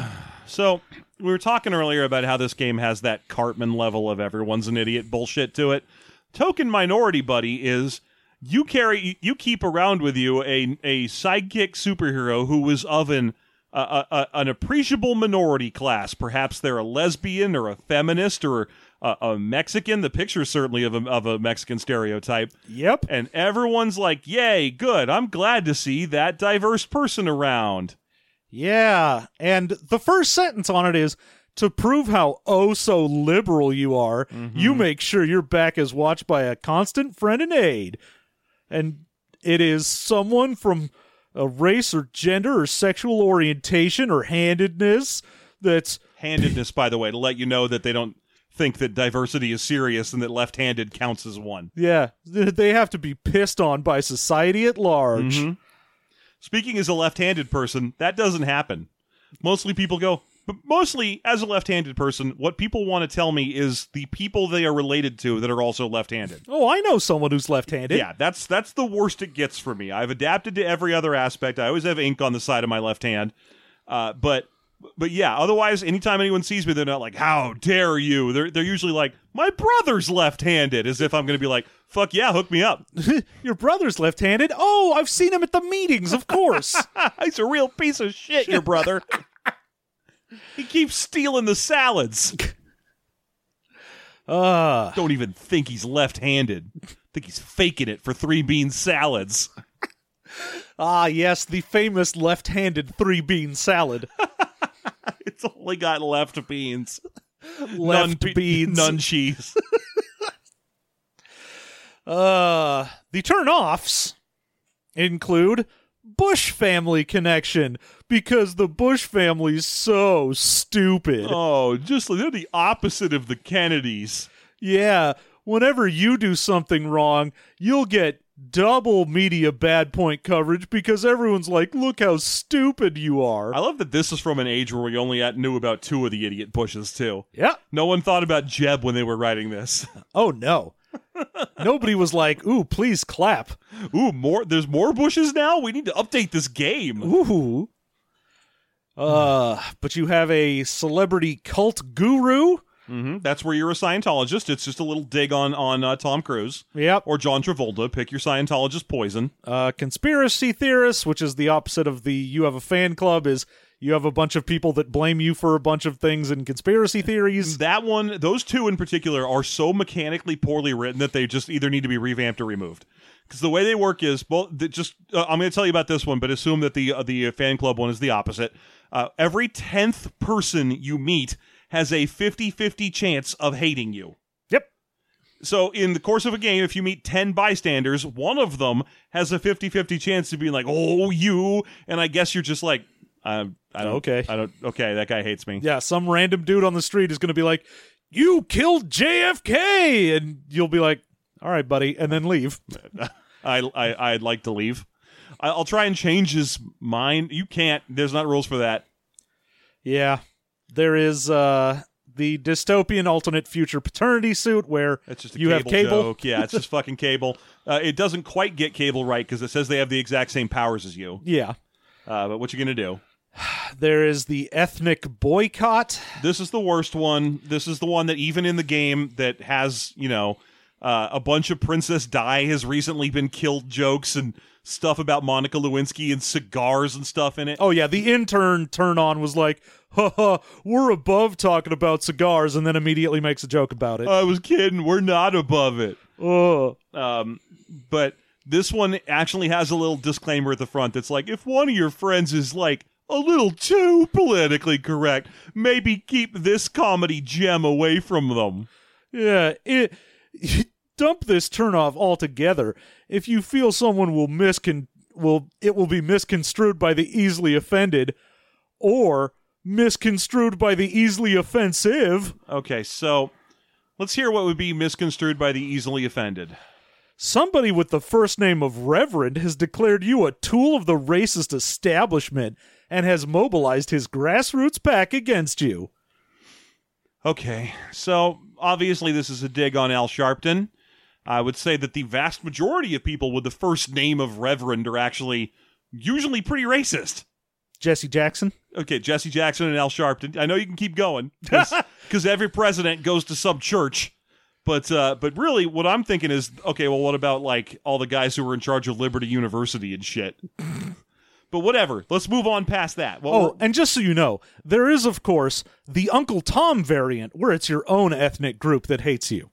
So we were talking earlier about how this game has that Cartman level of everyone's an idiot bullshit to it. Token Minority Buddy is you carry you keep around with you a a sidekick superhero who was of an a, a, an appreciable minority class. Perhaps they're a lesbian or a feminist or a, a Mexican. The picture's certainly of a, of a Mexican stereotype.
Yep.
And everyone's like, "Yay, good! I'm glad to see that diverse person around."
Yeah, and the first sentence on it is to prove how oh so liberal you are, mm-hmm. you make sure your back is watched by a constant friend and aide. And it is someone from a race or gender or sexual orientation or handedness that's
handedness, by the way, to let you know that they don't think that diversity is serious and that left handed counts as one.
yeah, they have to be pissed on by society at large.
Mhm. Speaking as a left handed person, that doesn't happen. Mostly people go, but mostly as a left handed person, what people want to tell me is the people they are related to that are also left handed.
Oh, I know someone who's left-handed.
Yeah, that's that's the worst it gets for me. I've adapted to every other aspect. I always have ink on the side of my left hand, uh, but But yeah, otherwise, anytime anyone sees me, they're not like, "How dare you?" They're they're usually like, "My brother's left-handed," as if I'm going to be like, "Fuck yeah, hook me up."
Your brother's left-handed. Oh, I've seen him at the meetings. Of course.
He's a real piece of shit, your brother. he keeps stealing the salads.
uh
Don't even think he's left-handed. think he's faking it for three bean salads.
ah yes, the famous left-handed three-bean salad.
It's only got left beans,
Left
none
beans.
none cheese.
Uh, the turn-offs include Bush family connection because the Bush family's so stupid.
oh, just they're the opposite of the Kennedys.
Yeah, whenever you do something wrong, you'll get double media bad point coverage because everyone's like, "Look how stupid you are."
I love that this is from an age where we only knew about two of the idiot Bushes too.
yeah.
No one thought about Jeb when they were writing this.
Oh no. Nobody was like, "Ooh, please clap."
Ooh, more. There's more Bushes now. We need to update this game.
Ooh. Uh, but you have a celebrity cult guru.
Hmm That's where you're a Scientologist. It's just a little dig on on uh, Tom Cruise
Yep.
or John Travolta. Pick your Scientologist poison.
Uh, conspiracy theorists, which is the opposite of the you have a fan club, is you have a bunch of people that blame you for a bunch of things in conspiracy theories.
That one, those two in particular, are so mechanically poorly written that they just either need to be revamped or removed. Because the way they work is well, Just uh, I'm going to tell you about this one, but assume that the uh, the fan club one is the opposite. Uh, every tenth person you meet has a 50-50 chance of hating you.
Yep.
So in the course of a game, if you meet 10 bystanders, one of them has a 50-50 chance of being like, "Oh, you," and I guess you're just like, I, I don't,
Okay.
I don't, okay, that guy hates me.
Yeah, some random dude on the street is going to be like, "You killed JFK," and you'll be like, "All right, buddy," and then leave.
I, I I'd like to leave. I'll try and change his mind. You can't. There's not rules for that.
Yeah, there is uh, the dystopian alternate future paternity suit where
That's just a
you
cable,
have cable.
joke. Yeah, it's just fucking cable. Uh, it doesn't quite get cable right because it says they have the exact same powers as you.
Yeah,
Uh, but what you gonna do?
there is the ethnic boycott.
This is the worst one. This is the one that even in the game that has you know uh, a bunch of Princess Di has recently been killed jokes and stuff about Monica Lewinsky and cigars and stuff in it.
Oh yeah, the intern turn on was like, "Haha, we're above talking about cigars," and then immediately makes a joke about it.
I was kidding. We're not above it.
Ugh.
Um, but this one actually has a little disclaimer at the front that's like, if one of your friends is like a little too politically correct, maybe keep this comedy gem away from them.
Yeah, it, dump this turnoff altogether. If you feel someone will miscon will it will be misconstrued by the easily offended, or misconstrued by the easily offensive.
Okay, so let's hear what would be misconstrued by the easily offended.
Somebody with the first name of Reverend has declared you a tool of the racist establishment and has mobilized his grassroots pack against you.
Okay, so obviously this is a dig on Al Sharpton. I would say that the vast majority of people with the first name of Reverend are actually usually pretty racist.
Jesse Jackson.
Okay, Jesse Jackson and Al Sharpton. I know you can keep going because every president goes to some church. But uh, but really, what I'm thinking is, okay, well, what about like all the guys who were in charge of Liberty University and shit? but whatever. Let's move on past that. Well,
Oh, and just so you know, there is, of course, the Uncle Tom variant where it's your own ethnic group that hates you.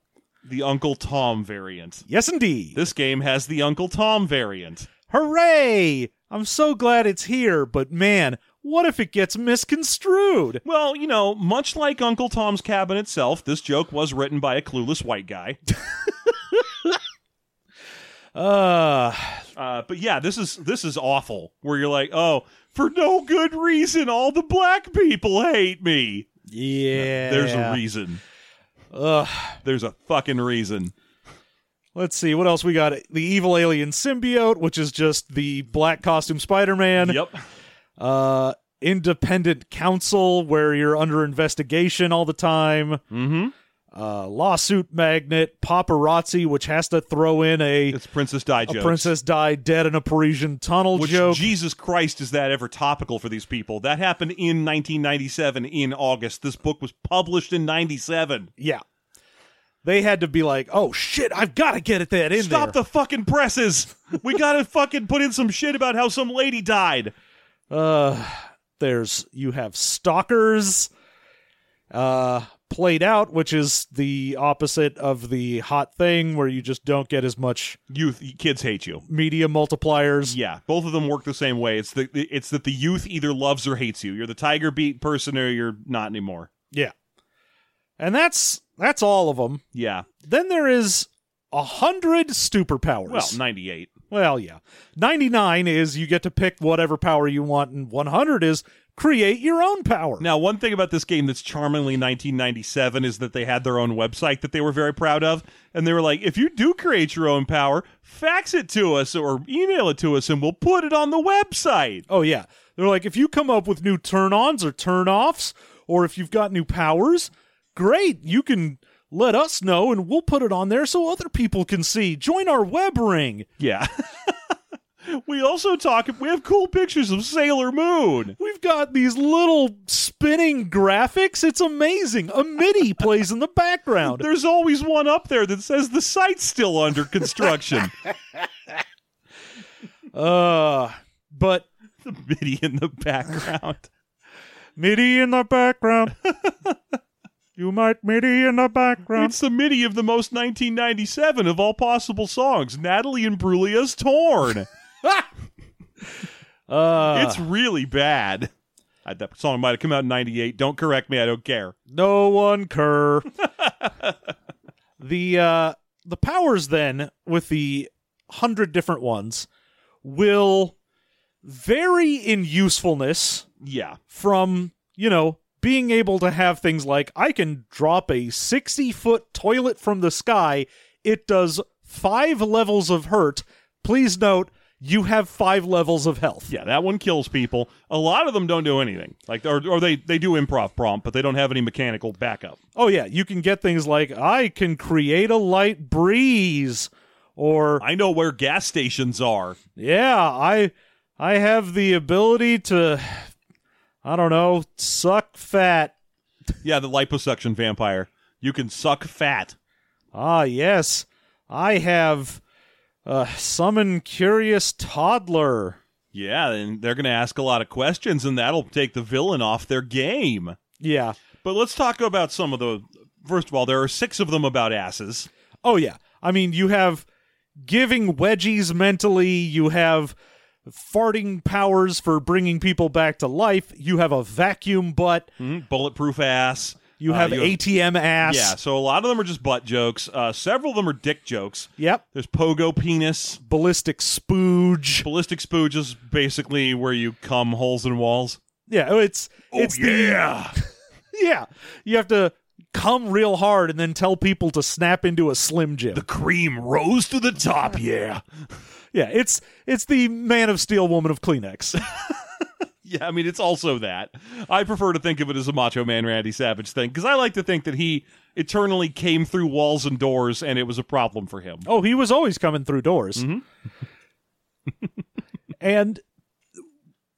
The Uncle Tom variant.
Yes, indeed.
This game has the Uncle Tom variant.
Hooray! I'm so glad it's here, but man, what if it gets misconstrued?
Well, you know, much like Uncle Tom's Cabin itself, this joke was written by a clueless white guy.
Uh,
Uh, but yeah, this is this is awful. Where you're like, oh, for no good reason, all the black people hate me.
yeah.
There's a reason.
Ugh.
There's a fucking reason.
Let's see, what else we got? The evil alien symbiote, which is just the black costume Spider Man.
Yep.
Uh, independent counsel, where you're under investigation all the time.
Mm-hmm.
Uh, lawsuit magnet, paparazzi, which has to throw in a,
It's Princess Di
a princess died dead in a Parisian tunnel
Which
joke.
Jesus Christ is that ever topical for these people? That happened in 1997 in August. This book was published in 97.
yeah. They had to be like, oh shit, I've got to get it that in
Stop
there.
the fucking presses. We gotta fucking put in some shit about how some lady died.
Uh, there's you have stalkers, uh, played out, which is the opposite of the hot thing, where you just don't get as much
Youth kids hate you.
media multipliers.
Yeah, both of them work the same way. It's the it's that the youth either loves or hates you. You're the tiger beat person or you're not anymore.
Yeah, and that's that's all of them.
Yeah.
Then there is a hundred superpowers.
Well, 98.
Well, yeah. 99 is you get to pick whatever power you want, and 100 is create your own power.
Now, one thing about this game that's charmingly 1997 is that they had their own website that they were very proud of. And they were like, if you do create your own power, fax it to us or email it to us and we'll put it on the website.
Oh, yeah. They're like, if you come up with new turn ons or turn offs, or if you've got new powers, great. You can let us know, and we'll put it on there so other people can see. Join our web ring.
Yeah. we also talk, we have cool pictures of Sailor Moon.
We've got these little spinning graphics. It's amazing. A MIDI plays in the background.
There's always one up there that says the site's still under construction.
Uh, but
the MIDI in the background.
MIDI in the background. you might MIDI in the background.
It's the MIDI of the most 1997 of all possible songs, Natalie Imbruglia's Torn.
Uh,
it's really bad. Uh, that song might have come out in 98. Don't correct me, I don't care.
no one cur. the uh, the powers then with the hundred different ones will vary in usefulness
Yeah.
from you know being able to have things like I can drop a sixty foot toilet from the sky. It does five levels of hurt. Please note. You have five levels of health.
Yeah, that one kills people. A lot of them don't do anything. Like or, or they they do improv prompt, but they don't have any mechanical backup.
Oh yeah, you can get things like I can create a light breeze or
I know where gas stations are.
yeah, I I have the ability to I don't know, suck fat.
Yeah, the liposuction vampire. You can suck fat.
Ah, yes. I have uh summon curious toddler.
Yeah, and they're going to ask a lot of questions, and that'll take the villain off their game.
Yeah.
But let's talk about some of the. First of all, there are six of them about asses.
Oh yeah. I mean, you have giving wedgies mentally, you have farting powers for bringing people back to life, you have a vacuum butt,
Mhm, Bulletproof ass.
You
Uh,
have
you
ATM ass.
Yeah, so a lot of them are just butt jokes. Uh, several of them are dick jokes.
Yep.
There's pogo penis.
Ballistic spooge.
Ballistic spooge is basically where you cum holes in walls.
Yeah, oh, it's it's
yeah.
the yeah. You have to come real hard and then tell people to snap into a slim jim.
the cream rose to the top, yeah.
yeah, it's it's the Man of Steel woman of Kleenex.
Yeah, I mean, it's also that. I prefer to think of it as a Macho Man Randy Savage thing because I like to think that he eternally came through walls and doors and it was a problem for him.
oh, he was always coming through doors. Mm-hmm. and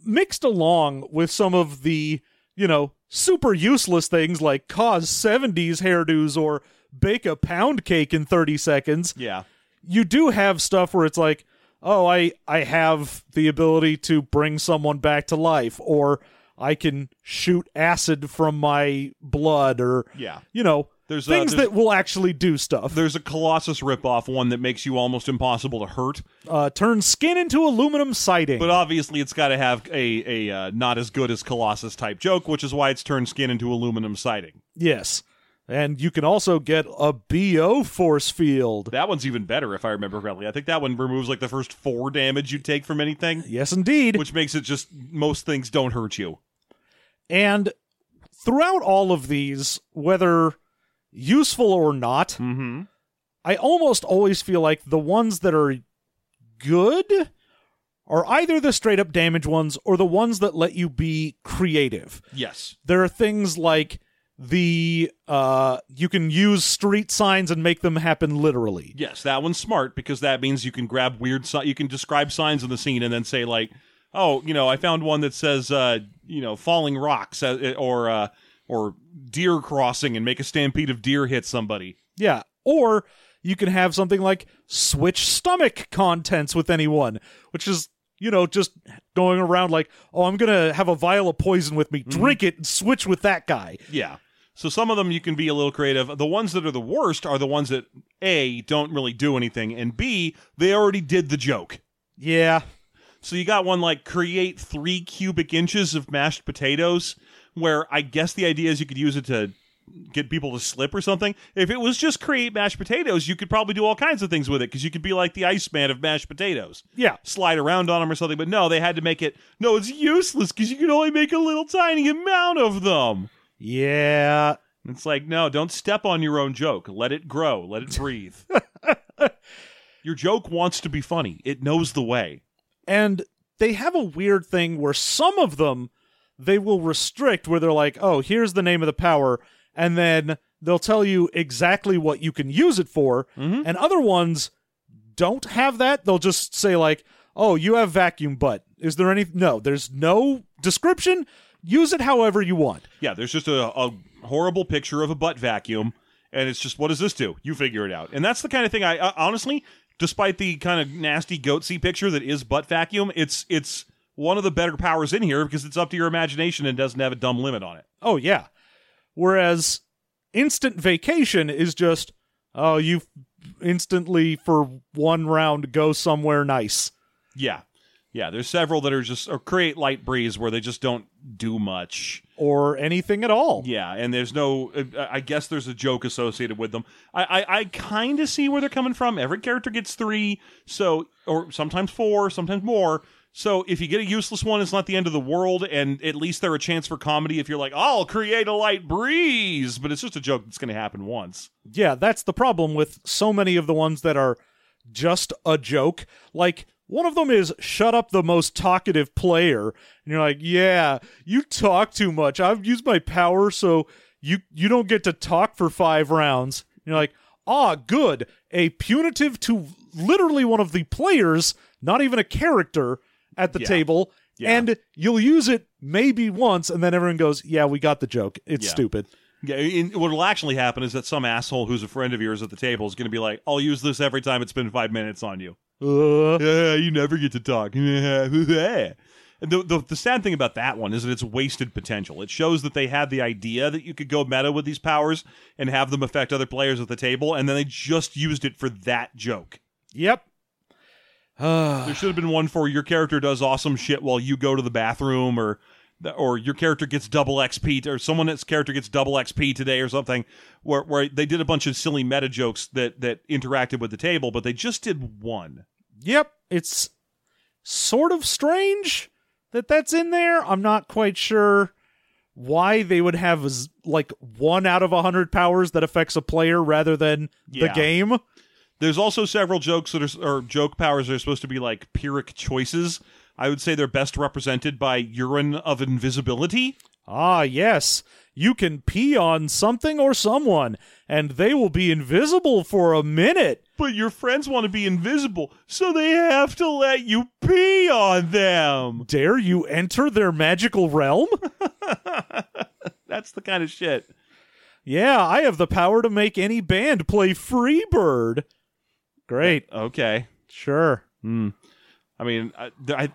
mixed along with some of the, you know, super useless things like cause 70s hairdos or bake a pound cake in 30 seconds.
Yeah.
you do have stuff where it's like, oh, I I have the ability to bring someone back to life, or I can shoot acid from my blood, or
Yeah.
you know,
There's, uh,
things
there's-
that will actually do stuff.
There's a Colossus ripoff, one that makes you almost impossible to hurt,
Uh, turn skin into aluminum siding.
but obviously it's got to have a, a uh, not as good as Colossus type joke, which is why it's turned skin into aluminum siding.
yes, and you can also get a bo force field.
That one's even better if I remember correctly. I think that one removes like the first four damage you take from anything,
Yes, indeed.
which makes it just most things don't hurt you.
and throughout all of these, whether useful or not,
Mm-hmm.
I almost always feel like the ones that are good are either the straight up damage ones or the ones that let you be creative.
Yes.
There are things like the uh you can use street signs and make them happen literally.
Yes, that one's smart because that means you can grab weird. Si- you can describe signs in the scene and then say like, "Oh, you know, I found one that says, uh, you know, falling rocks uh, or uh, or deer crossing and make a stampede of deer hit somebody."
Yeah. Or you can have something like switch stomach contents with anyone, which is, you know, just going around like, oh, I'm going to have a vial of poison with me, drink it, and switch with that guy.
Yeah. So some of them you can be a little creative. The ones that are the worst are the ones that A don't really do anything and B they already did the joke.
Yeah.
So you got one like create 3 cubic inches of mashed potatoes where I guess the idea is you could use it to get people to slip or something. If it was just create mashed potatoes, you could probably do all kinds of things with it because you could be like the Iceman of mashed potatoes.
Yeah.
Slide around on them or something, but no, they had to make it. No, it's useless because you can only make a little tiny amount of them.
Yeah.
It's like, no, don't step on your own joke. Let it grow. Let it breathe. your joke wants to be funny. It knows the way.
And they have a weird thing where some of them they will restrict where they're like, oh, here's the name of the power, and then they'll tell you exactly what you can use it for. Mm-hmm. And other ones don't have that. They'll just say, like, oh, you have vacuum butt. Is there any no, there's no description. Use it however you want.
Yeah, there's just a, a horrible picture of a butt vacuum, and it's just, what does this do? You figure it out. And that's the kind of thing I uh, honestly, despite the kind of nasty goatsy picture that is butt vacuum, it's it's one of the better powers in here because it's up to your imagination and doesn't have a dumb limit on it.
Oh yeah. Whereas instant vacation is just oh you instantly for one round go somewhere nice.
Yeah. Yeah, there's several that are just or create light breeze where they just don't do much.
or anything at all.
Yeah, and there's no. uh, I guess there's a joke associated with them. I I, I kind of see where they're coming from. Every character gets three, so or sometimes four, sometimes more. So if you get a useless one, it's not the end of the world, and at least they're a chance for comedy. If you're like, I'll create a light breeze, but it's just a joke that's going to happen once.
Yeah, that's the problem with so many of the ones that are just a joke. Like one of them is shut up the most talkative player. And you're like, "Yeah, you talk too much. I've used my power so you you don't get to talk for 5 rounds." And you're like, "Ah, good. A punitive to literally one of the players, not even a character at the
Yeah.
table."
Yeah.
And you'll use it maybe once, and then everyone goes, "Yeah, we got the joke. It's
Yeah.
stupid."
Yeah, in, what will actually happen is that some asshole who's a friend of yours at the table is going to be like, "I'll use this every time it's been five minutes on you."
Uh,
Yeah, you never get to talk. And the, the the sad thing about that one is that it's wasted potential. It shows that they had the idea that you could go meta with these powers and have them affect other players at the table, and then they just used it for that joke.
yep.
There should have been one for your character does awesome shit while you go to the bathroom, or or your character gets double XP, or someone's character gets double XP today, or something. Where where they did a bunch of silly meta jokes that that interacted with the table, but they just did one.
Yep, it's sort of strange that that's in there. I'm not quite sure why they would have like one out of a hundred powers that affects a player rather than the game.
There's also several jokes that are or joke powers that are supposed to be like pyrrhic choices. I would say they're best represented by urine of invisibility.
Ah, yes, you can pee on something or someone, and they will be invisible for a minute.
But your friends want to be invisible, so they have to let you pee on them.
Dare you enter their magical realm?
That's the kind of shit.
yeah, I have the power to make any band play Freebird. Great,
Okay.
sure.
I mean, I, I,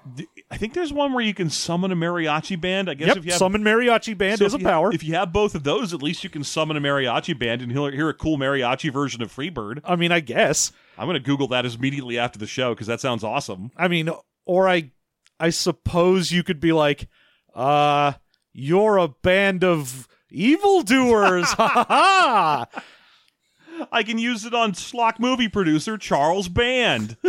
I think there's one where you can summon a mariachi band. I guess
Yep,
if you have
summon mariachi band
so
is a
you-
power.
If you have both of those, at least you can summon a mariachi band and hear, hear a cool mariachi version of Freebird.
I mean, I guess.
I'm going to Google that immediately after the show because that sounds awesome.
I mean, or I, I suppose you could be like, uh, you're a band of evildoers. ha ha ha!
I can use it on Schlock movie producer Charles Band.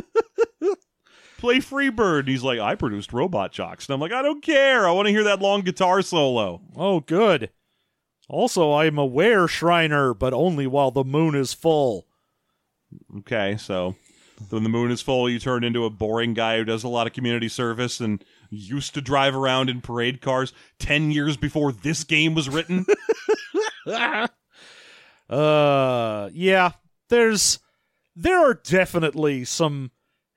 Play Freebird. And he's like, I produced Robot Jox. And I'm like, I don't care. I want to hear that long guitar solo.
Oh, good. Also, I'm aware, Shriner, but only while the moon is full.
Okay, so when the moon is full, you turn into a boring guy who does a lot of community service and used to drive around in parade cars 10 years before this game was written.
uh, yeah. There's there are definitely some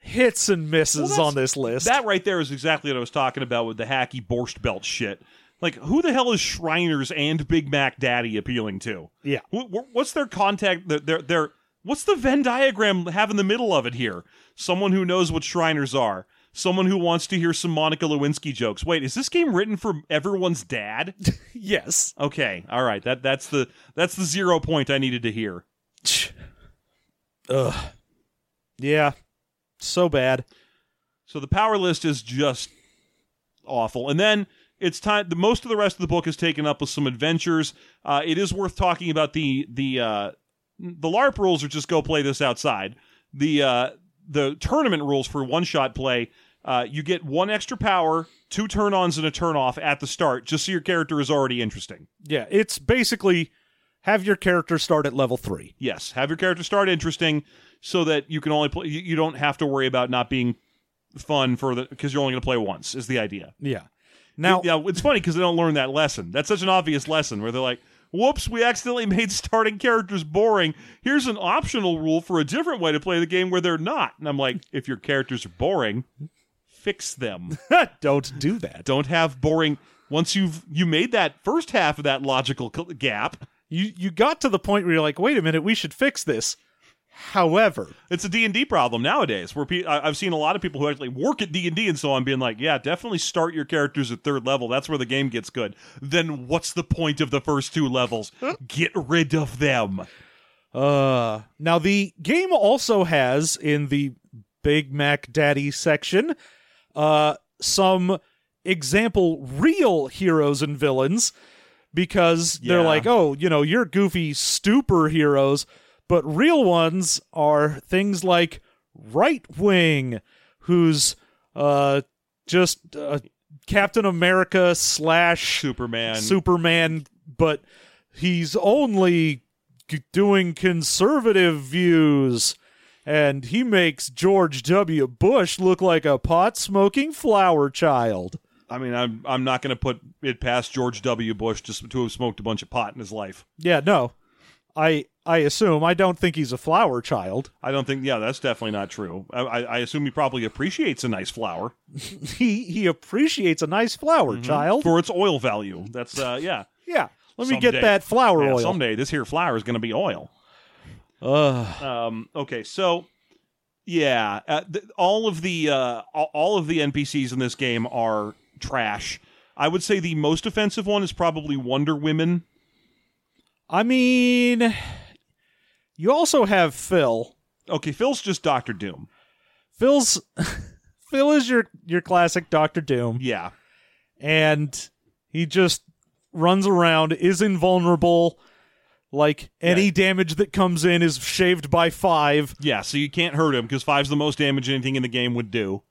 hits and misses
Well,
on this list.
That right there is exactly what I was talking about with the hacky borscht belt shit. Like, who the hell is Shriners and Big Mac Daddy appealing to?
yeah.
Wh- wh- What's their contact? Their, their, their, what's the Venn diagram have in the middle of it here? Someone who knows what Shriners are. Someone who wants to hear some Monica Lewinsky jokes. Wait, is this game written for everyone's dad?
Yes.
Okay, all right. That that's the that's the zero point I needed to hear.
Ugh. Yeah. So bad.
So the power list is just awful. And then it's time. The most of the rest of the book is taken up with some adventures. Uh, it is worth talking about the the uh, the LARP rules are just go play this outside. The uh, the tournament rules for one shot play. Uh, you get one extra power, two turn ons, and a turn off at the start, just so your character is already interesting.
Yeah. It's basically have your character start at level three.
Yes, have your character start interesting, so that you can only play. You, don't have to worry about not being fun for the because you're only going to play once. Is the idea.
Yeah. Now,
yeah, it's funny because they don't learn that lesson. That's such an obvious lesson where they're like, "Whoops, we accidentally made starting characters boring. Here's an optional rule for a different way to play the game where they're not." And I'm like, "If your characters are boring, fix them.
don't do that.
don't have boring." Once you've you made that first half of that logical gap,
You you got to the point where you're like, wait a minute, we should fix this. However,
it's a D&D problem nowadays where pe- I've seen a lot of people who actually work at D&D and so on being like, yeah, definitely start your characters at third level. That's where the game gets good. Then what's the point of the first two levels? Get rid of them.
uh now the game also has in the Big Mac Daddy section uh some example real heroes and villains because they're like, "Oh, you know, you're goofy stupor heroes." But real ones are things like Right Wing, who's uh, just uh, Captain America slash
Superman.
Superman, but he's only doing conservative views. And he makes George W. Bush look like a pot smoking flower child.
I mean, I'm I'm not going to put it past George W. Bush just to have smoked a bunch of pot in his life.
Yeah, no. I I assume I don't think he's a flower child.
I don't think. Yeah, that's definitely not true. I, I, I assume he probably appreciates a nice flower
He he appreciates a nice flower child.
for its oil value. That's uh, yeah.
yeah. Let me
Someday.
get that flower
Yeah,
oil.
Someday this here flower is going to be oil.
Ugh.
Um, okay, so yeah, uh, th- all of the uh, all- all of the NPCs in this game are trash. I would say the most offensive one is probably Wonder Women.
I mean, you also have Phil.
Okay, Phil's just Doctor Doom.
Phil's Phil is your your classic Doctor Doom,
Yeah,
and he just runs around, is invulnerable. Like any
Yeah.
damage that comes in is shaved by five,
yeah. So you can't hurt him because five's the most damage anything in the game would do.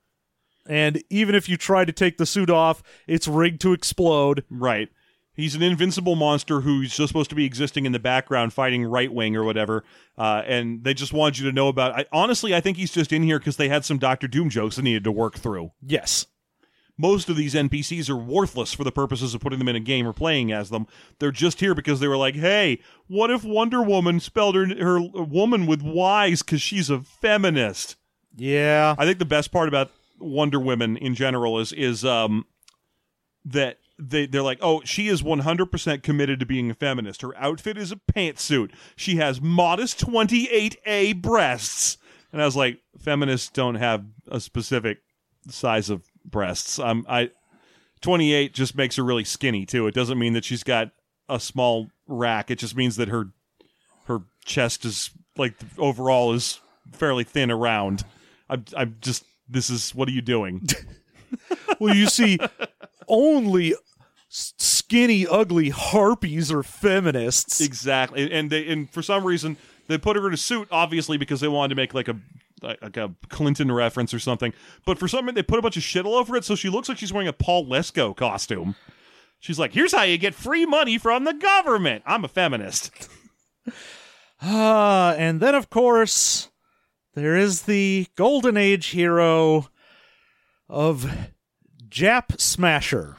and even if you try to take the suit off, it's rigged to explode.
Right. He's an invincible monster who's just supposed to be existing in the background, fighting right wing or whatever. Uh, and they just wanted you to know about. I, honestly, I think he's just in here because they had some Doctor Doom jokes they needed to work through.
Yes.
most of these NPCs are worthless for the purposes of putting them in a game or playing as them. They're just here because they were like, "Hey, what if Wonder Woman spelled her her woman with Y's because she's a feminist?"
Yeah.
I think the best part about Wonder Women in general is is um that they they're like, "Oh, she is 100% committed to being a feminist. Her outfit is a pantsuit. She has modest 28A breasts." And I was like, "Feminists don't have a specific size of breasts. I'm I 28 just makes her really skinny too. It doesn't mean that she's got a small rack. It just means that her her chest is like overall is fairly thin around. I'm I'm just this is what are you doing?
well, you see, only skinny, ugly harpies are feminists.
exactly. And they and for some reason they put her in a suit obviously because they wanted to make like a like a Clinton reference or something. But for some reason they put a bunch of shit all over it so she looks like she's wearing a Paul Lesko costume. She's like, "Here's how you get free money from the government." I'm a feminist.
Ah, and then of course there is the golden age hero of Jap Smasher.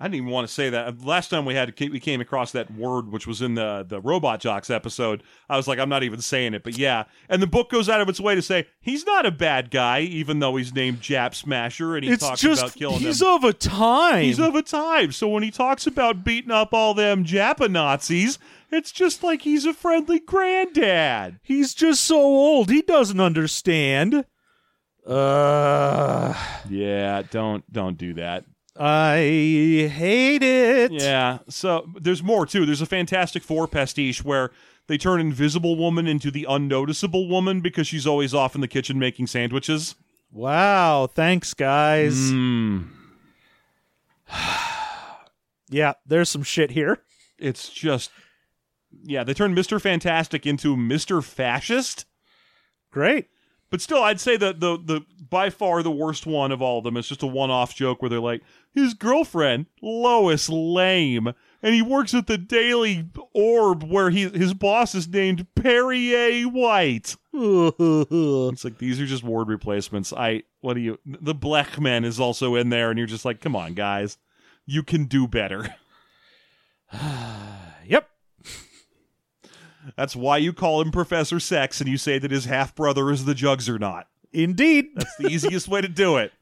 I didn't even want to say that. Last time we had we came across that word, which was in the the Robot Jox episode. I was like, I'm not even saying it, but yeah. And the book goes out of its way to say he's not a bad guy, even though he's named Jap Smasher, and he
it's
talks
just
about killing
he's
them.
of a time.
He's of a time. So when he talks about beating up all them Japa Nazis, it's just like he's a friendly granddad.
He's just so old. He doesn't understand. Uh,
Yeah, don't don't do that.
I hate it.
Yeah. So there's more too. There's a Fantastic Four pastiche where they turn Invisible Woman into the unnoticeable woman because she's always off in the kitchen making sandwiches.
Wow. Thanks, guys.
Mm,
Yeah, there's some shit here.
it's just yeah, they turn Mr. Fantastic into Mr. Fascist.
Great.
But still, I'd say that the the by far the worst one of all of them is just a one off joke where they're like, his girlfriend Lois Lame, and he works at the Daily Orb where he his boss is named Perrier White. It's like these are just word replacements. I what do you? The Black Man is also in there, and you're just like, come on, guys, you can do better.
yep.
That's why you call him Professor Sex, and you say that his half brother is the Jugs or not.
Indeed.
That's the easiest way to do it.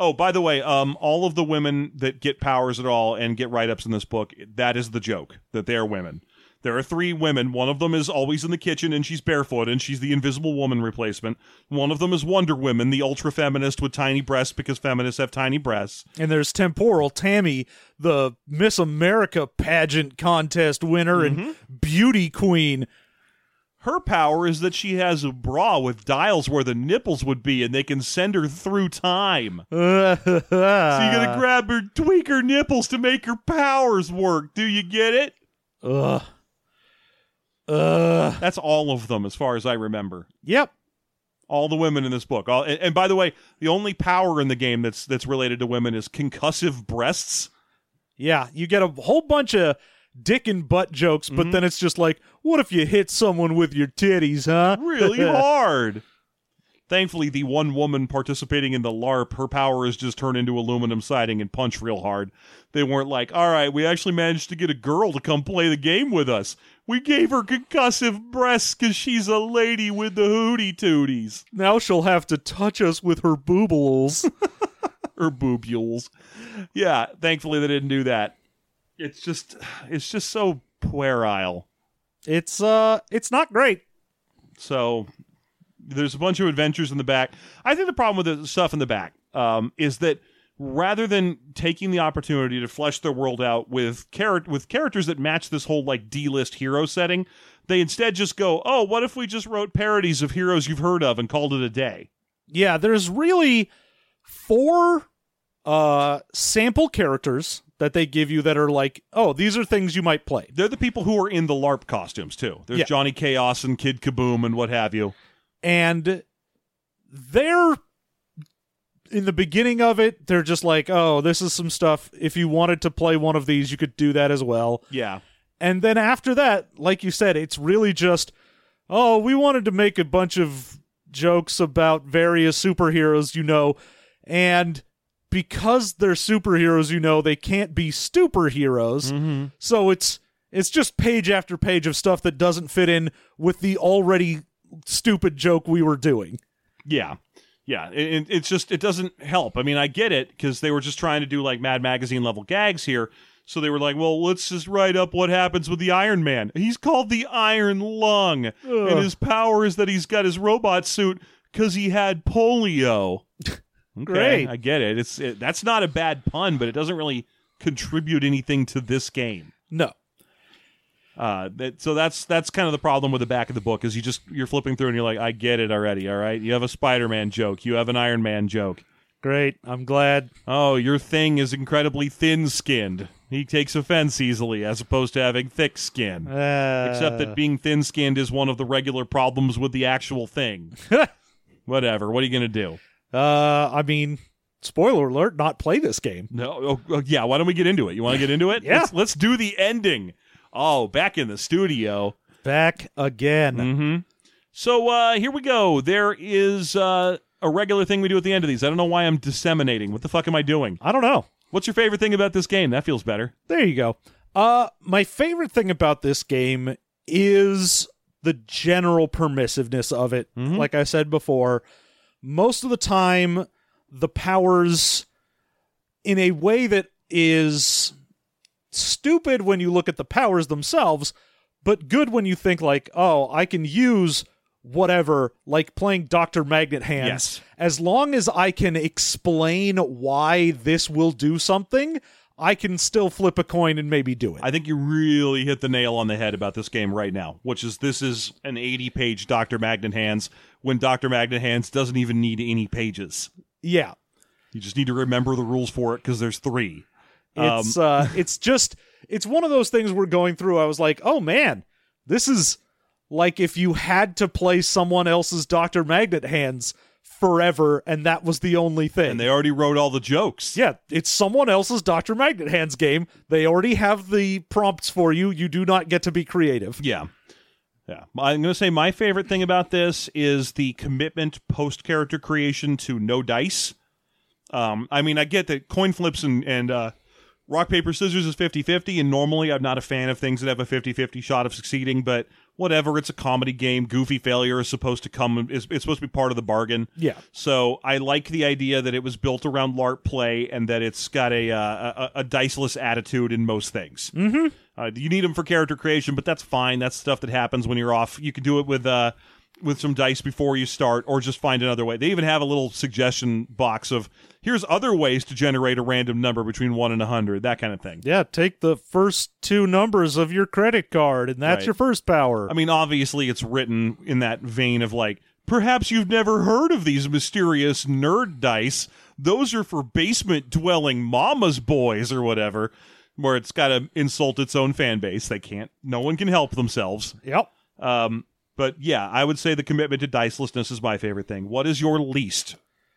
Oh, by the way, um, all of the women that get powers at all and get write ups in this book, that is the joke that they are women. There are three women. One of them is always in the kitchen and she's barefoot and she's the invisible woman replacement. One of them is Wonder Woman, the ultra feminist with tiny breasts because feminists have tiny breasts.
And there's temporal Tammy, the Miss America pageant contest winner and beauty queen.
Her power is that she has a bra with dials where the nipples would be and they can send her through time.
so
you gotta grab her, tweak her nipples to make her powers work. Do you get it?
Ugh. Ugh.
That's all of them, as far as I remember.
Yep.
All the women in this book. All, and, and by the way, the only power in the game that's that's related to women is concussive breasts.
Yeah, you get a whole bunch of dick and butt jokes, but mm-hmm. then it's just like, what if you hit someone with your titties, huh?
Really hard. Thankfully, the one woman participating in the LARP, her power is just turn into aluminum siding and punch real hard. They weren't like, all right, we actually managed to get a girl to come play the game with us. We gave her concussive breasts because she's a lady with the hootie tooties.
Now she'll have to touch us with her boobles.
her boobules. Yeah, thankfully they didn't do that. It's just it's just so puerile.
it's uh it's not great.
So there's a bunch of adventures in the back. I think the problem with the stuff in the back um, is that rather than taking the opportunity to flesh their world out with char- with characters that match this whole like D-list hero setting, they instead just go, "Oh, what if we just wrote parodies of heroes you've heard of and called it a day?"
Yeah, there's really four uh sample characters that they give you that are like, oh, these are things you might play.
They're the people who are in the LARP costumes too. There's
Yeah.
Johnny Chaos and Kid Kaboom and what have you.
And they're in the beginning of it, they're just like, oh, this is some stuff. If you wanted to play one of these, you could do that as well.
Yeah.
And then after that, like you said, it's really just, oh, we wanted to make a bunch of jokes about various superheroes, you know, and because they're superheroes, you know, they can't be superheroes.
Mm-hmm.
So it's it's just page after page of stuff that doesn't fit in with the already stupid joke we were doing.
Yeah. Yeah. It, it- it's just, it doesn't help. I mean, I get it because they were just trying to do like Mad Magazine level gags here. So they were like, well, let's just write up what happens with the Iron Man. He's called the Iron Lung. And his power is that he's got his robot suit because he had polio. Okay,
Great.
I get it. It's it, That's not a bad pun, but it doesn't really contribute anything to this game.
No.
Uh, that, so that's that's kind of the problem with the back of the book is you just you're flipping through and you're like, I get it already. All right, you have a Spider-Man joke, you have an Iron Man joke.
Great. I'm glad.
Oh, your thing is incredibly thin-skinned. He takes offense easily, as opposed to having thick skin.
Uh,
Except that being thin-skinned is one of the regular problems with the actual thing. Whatever. What are you gonna do?
Uh, I mean, spoiler alert, not play this game.
No. Oh, oh, yeah. Why don't we get into it? You want to get into it?
Yeah.
Let's, let's do the ending. Oh, back in the studio.
Back again.
Mm-hmm. So uh, here we go. There is uh, a regular thing we do at the end of these. I don't know why I'm disseminating. What the fuck am I doing?
I don't know.
What's your favorite thing about this game? That feels better.
There you go. Uh my favorite thing about this game is the general permissiveness of it.
Mhm.
Like I said before, most of the time the powers in a way that is stupid when you look at the powers themselves, but good when you think like, "Oh, I can use whatever like playing Dr. Magnet Hands
Yes.
as long as I can explain why this will do something, I can still flip a coin and maybe do it.
I think you really hit the nail on the head about this game right now, which is this is an 80 page Dr. Magnet Hands when Dr. Magnet Hands doesn't even need any pages.
yeah.
You just need to remember the rules for it because there's three. Um,
It's uh it's just it's one of those things we're going through. I was like, "Oh man, this is like if you had to play someone else's Dr. Magnet Hands forever and that was the only thing."
and they already wrote all the jokes.
yeah, it's someone else's Dr. Magnet Hands game. They already have the prompts for you. You do not get to be creative.
Yeah. Yeah. I'm going to say my favorite thing about this is the commitment post character creation to no dice. Um, I mean, I get that coin flips and, and uh, rock, paper, scissors is 50 50, and normally I'm not a fan of things that have a 50 50 shot of succeeding, but whatever. It's a comedy game. Goofy failure is supposed to come, is, it's supposed to be part of the bargain.
Yeah.
So I like the idea that it was built around LARP play and that it's got a uh, a, a diceless attitude in most things. Mm-hmm. Uh, you need them for character creation, but that's fine. That's stuff that happens when you're off. You can do it with uh, with some dice before you start, or just find another way. They even have a little suggestion box of here's other ways to generate a random number between one and a hundred, that kind of thing.
Yeah, take the first two numbers of your credit card, and that's
Right.
your first power.
I mean, obviously, it's written in that vein of like, perhaps you've never heard of these mysterious nerd dice. Those are for basement dwelling mama's boys or whatever, where it's got to insult its own fan base. They can't, no one can help themselves.
yep.
Um, but yeah, I would say the commitment to dicelessness is my favorite thing. What is your least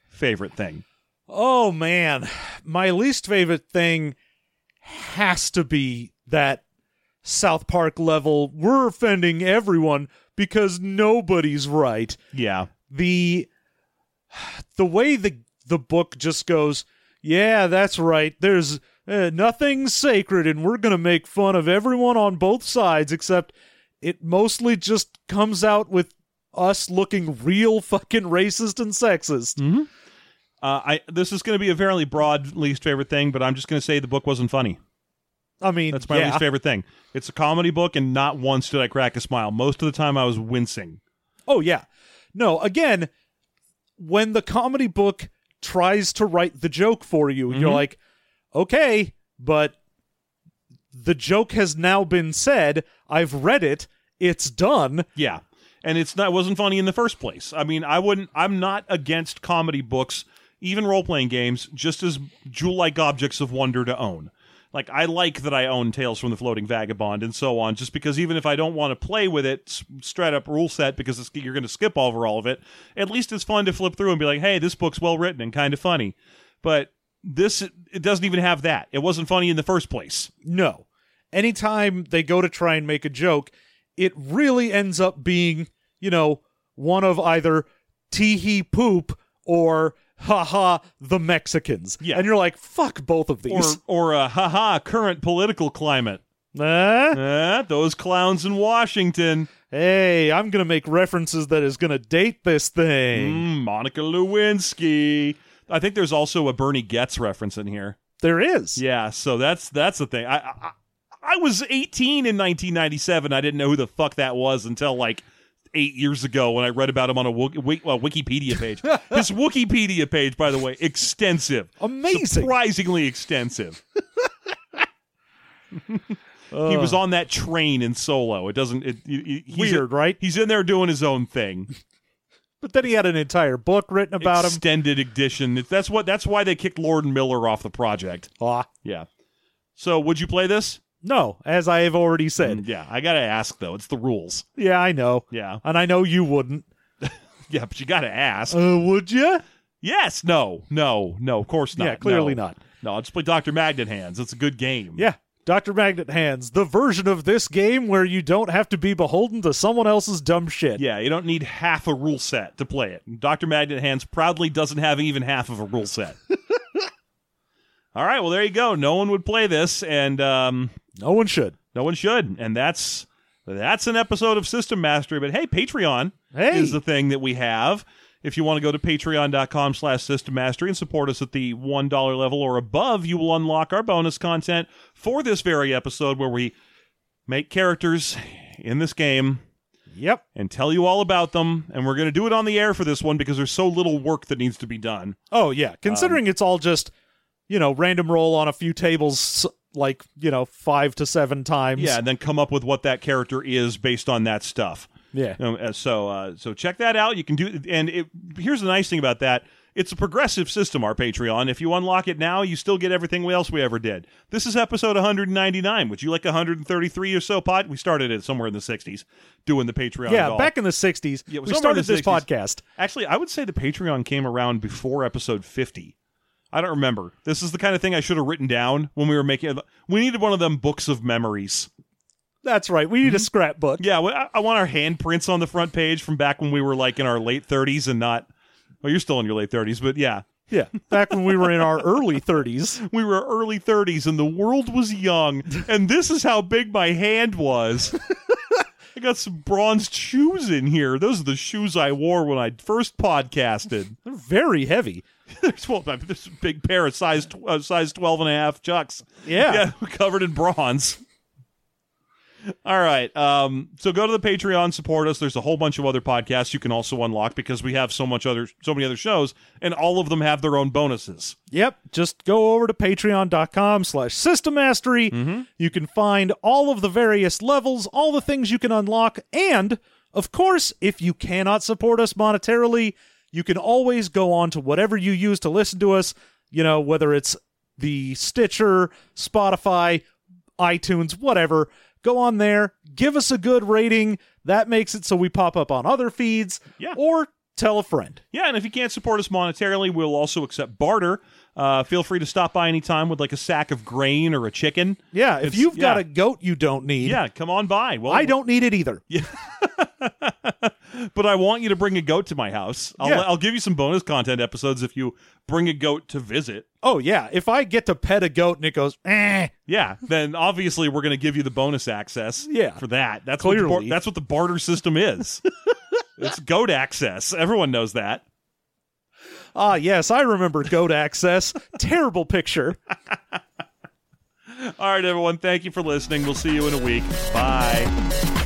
favorite thing?
Oh man, my least favorite thing has to be that South Park level. We're offending everyone because nobody's right.
Yeah.
The the way the the book just goes, yeah, that's right. There's uh, nothing sacred, and we're gonna make fun of everyone on both sides. Except it mostly just comes out with us looking real fucking racist and sexist.
Uh, I this is going to be a fairly broad least favorite thing, but I'm just going to say the book wasn't funny.
I mean,
That's my
yeah.
least favorite thing. It's a comedy book, and not once did I crack a smile. Most of the time, I was wincing.
Oh yeah. No, again, when the comedy book tries to write the joke for you, you're
Mhm.
like, "Okay, but the joke has now been said. I've read it. It's done."
Yeah, and it's not it wasn't funny in the first place. I mean, I wouldn't. I'm not against comedy books, even role playing games, just as jewel like objects of wonder to own. Like I like that I own Tales from the Floating Vagabond and so on, just because even if I don't want to play with it straight up rule set because it's, you're going to skip over all of it, at least it's fun to flip through and be like, hey, this book's well written and kind of funny. But this it doesn't even have that. It wasn't funny in the first place.
No. Anytime they go to try and make a joke, it really ends up being, you know, one of either tee hee poop or haha the Mexicans.
Yeah.
And you're like, fuck both of
Or
these.
or a haha current political climate.
Eh?
Eh, those clowns in Washington.
Hey, I'm gonna make references that is gonna date this thing.
Mm, Monica Lewinsky. I think there's also a Bernie Goetz reference in here.
There is.
Yeah, so that's that's the thing. I I, I was 18 in 1997. I didn't know who the fuck that was until like eight years ago when I read about him on a Wik- Wik- uh, Wikipedia page. His Wikipedia page, by the way, extensive,
Amazing.
surprisingly extensive. he
Uh,
was on that train in Solo. It doesn't. It, it- he's
weird, right?
He's in there doing his own thing.
But then he had an entire book written about him.
Extended edition. That's what. That's why they kicked Lord and Miller off the project.
Ah,
Yeah. So, would you play this?
No, as I have already said.
Mm, Yeah, I gotta ask though. It's the rules.
Yeah, I know.
Yeah,
And I know you wouldn't.
yeah, but you gotta ask.
Uh, would you?
yes, no, no, no. Of course not.
yeah, clearly
No.
not.
No, I'll just play Doctor Magnet Hands. It's a good game.
Yeah. Dr. Magnet Hands, the version of this game where you don't have to be beholden to someone else's dumb shit.
Yeah, you don't need half a rule set to play it. Doctor Magnet Hands proudly doesn't have even half of a rule set. All right, well there you go. No one would play this, and um,
No one should.
no one should, and that's that's an episode of System Mastery. But hey, Patreon
Hey.
is the thing that we have. If you want to go to patreon.com slash system mastery and support us at the $1 level or above, you will unlock our bonus content for this very episode where we make characters in this game
Yep.
and tell you all about them. And we're going to do it on the air for this one because there's so little work that needs to be done.
Oh yeah. Considering um, it's all just, you know, random roll on a few tables like, you know, five to seven times.
Yeah, and then come up with what that character is based on that stuff.
Yeah.
Um, uh, so uh, so check that out. You can do and it, here's the nice thing about that. It's a progressive system, our Patreon. If you unlock it now, you still get everything else we ever did. This is episode 199. Would you like 133 or so pod? We started it somewhere in the 60s doing the Patreon.
Yeah,
doll.
back in the 60s,
Yeah,
we started this podcast.
Actually, I would say the Patreon came around before episode 50. I don't remember. This is the kind of thing I should have written down when we were making. We needed one of them books of memories.
That's right. We
Mm-hmm.
need a scrapbook.
Yeah, I, I want our handprints on the front page from back when we were like in our late 30s and not. Well, you're still in your late 30s, but yeah,
Yeah. Back when we were in our early 30s.
we were early 30s and the world was young, and this is how big my hand was. I got some bronzed shoes in here. Those are the shoes I wore when I first podcasted.
They're very heavy.
There's well, this big pair of size tw- uh, size 12 and a half chucks.
Yeah.
yeah, covered in bronze. All right. Um, so go to the Patreon, support us. There's a whole bunch of other podcasts you can also unlock because we have so much other so many other shows, and all of them have their own bonuses.
Yep. Just go over to patreon.com slash system mastery.
Mm-hmm.
You can find all of the various levels, all the things you can unlock. And, of course, if you cannot support us monetarily, you can always go on to whatever you use to listen to us, you know, whether it's the Stitcher, Spotify, iTunes, whatever. Go on there, give us a good rating. That makes it so we pop up on other feeds.
Yeah.
Or tell a friend.
Yeah, and if you can't support us monetarily, we'll also accept barter. Uh, feel free to stop by anytime with like a sack of grain or a chicken.
Yeah, if
It's-
you've got
yeah.
a goat you don't need,
Yeah, come on by. Well,
I don't need it either.
but I want you to bring a goat to my house. I'll,
Yeah.
I'll give you some bonus content episodes if you bring a goat to visit.
Oh yeah, if I get to pet a goat and it goes, eh,
Yeah, then obviously we're going to give you the bonus access.
Yeah.
for that. That's what the bar-
Clearly.
that's what the barter system is. it's goat access. Everyone knows that.
Ah yes, I remember goat access. Terrible picture.
All right, everyone. Thank you for listening. We'll see you in a week. Bye.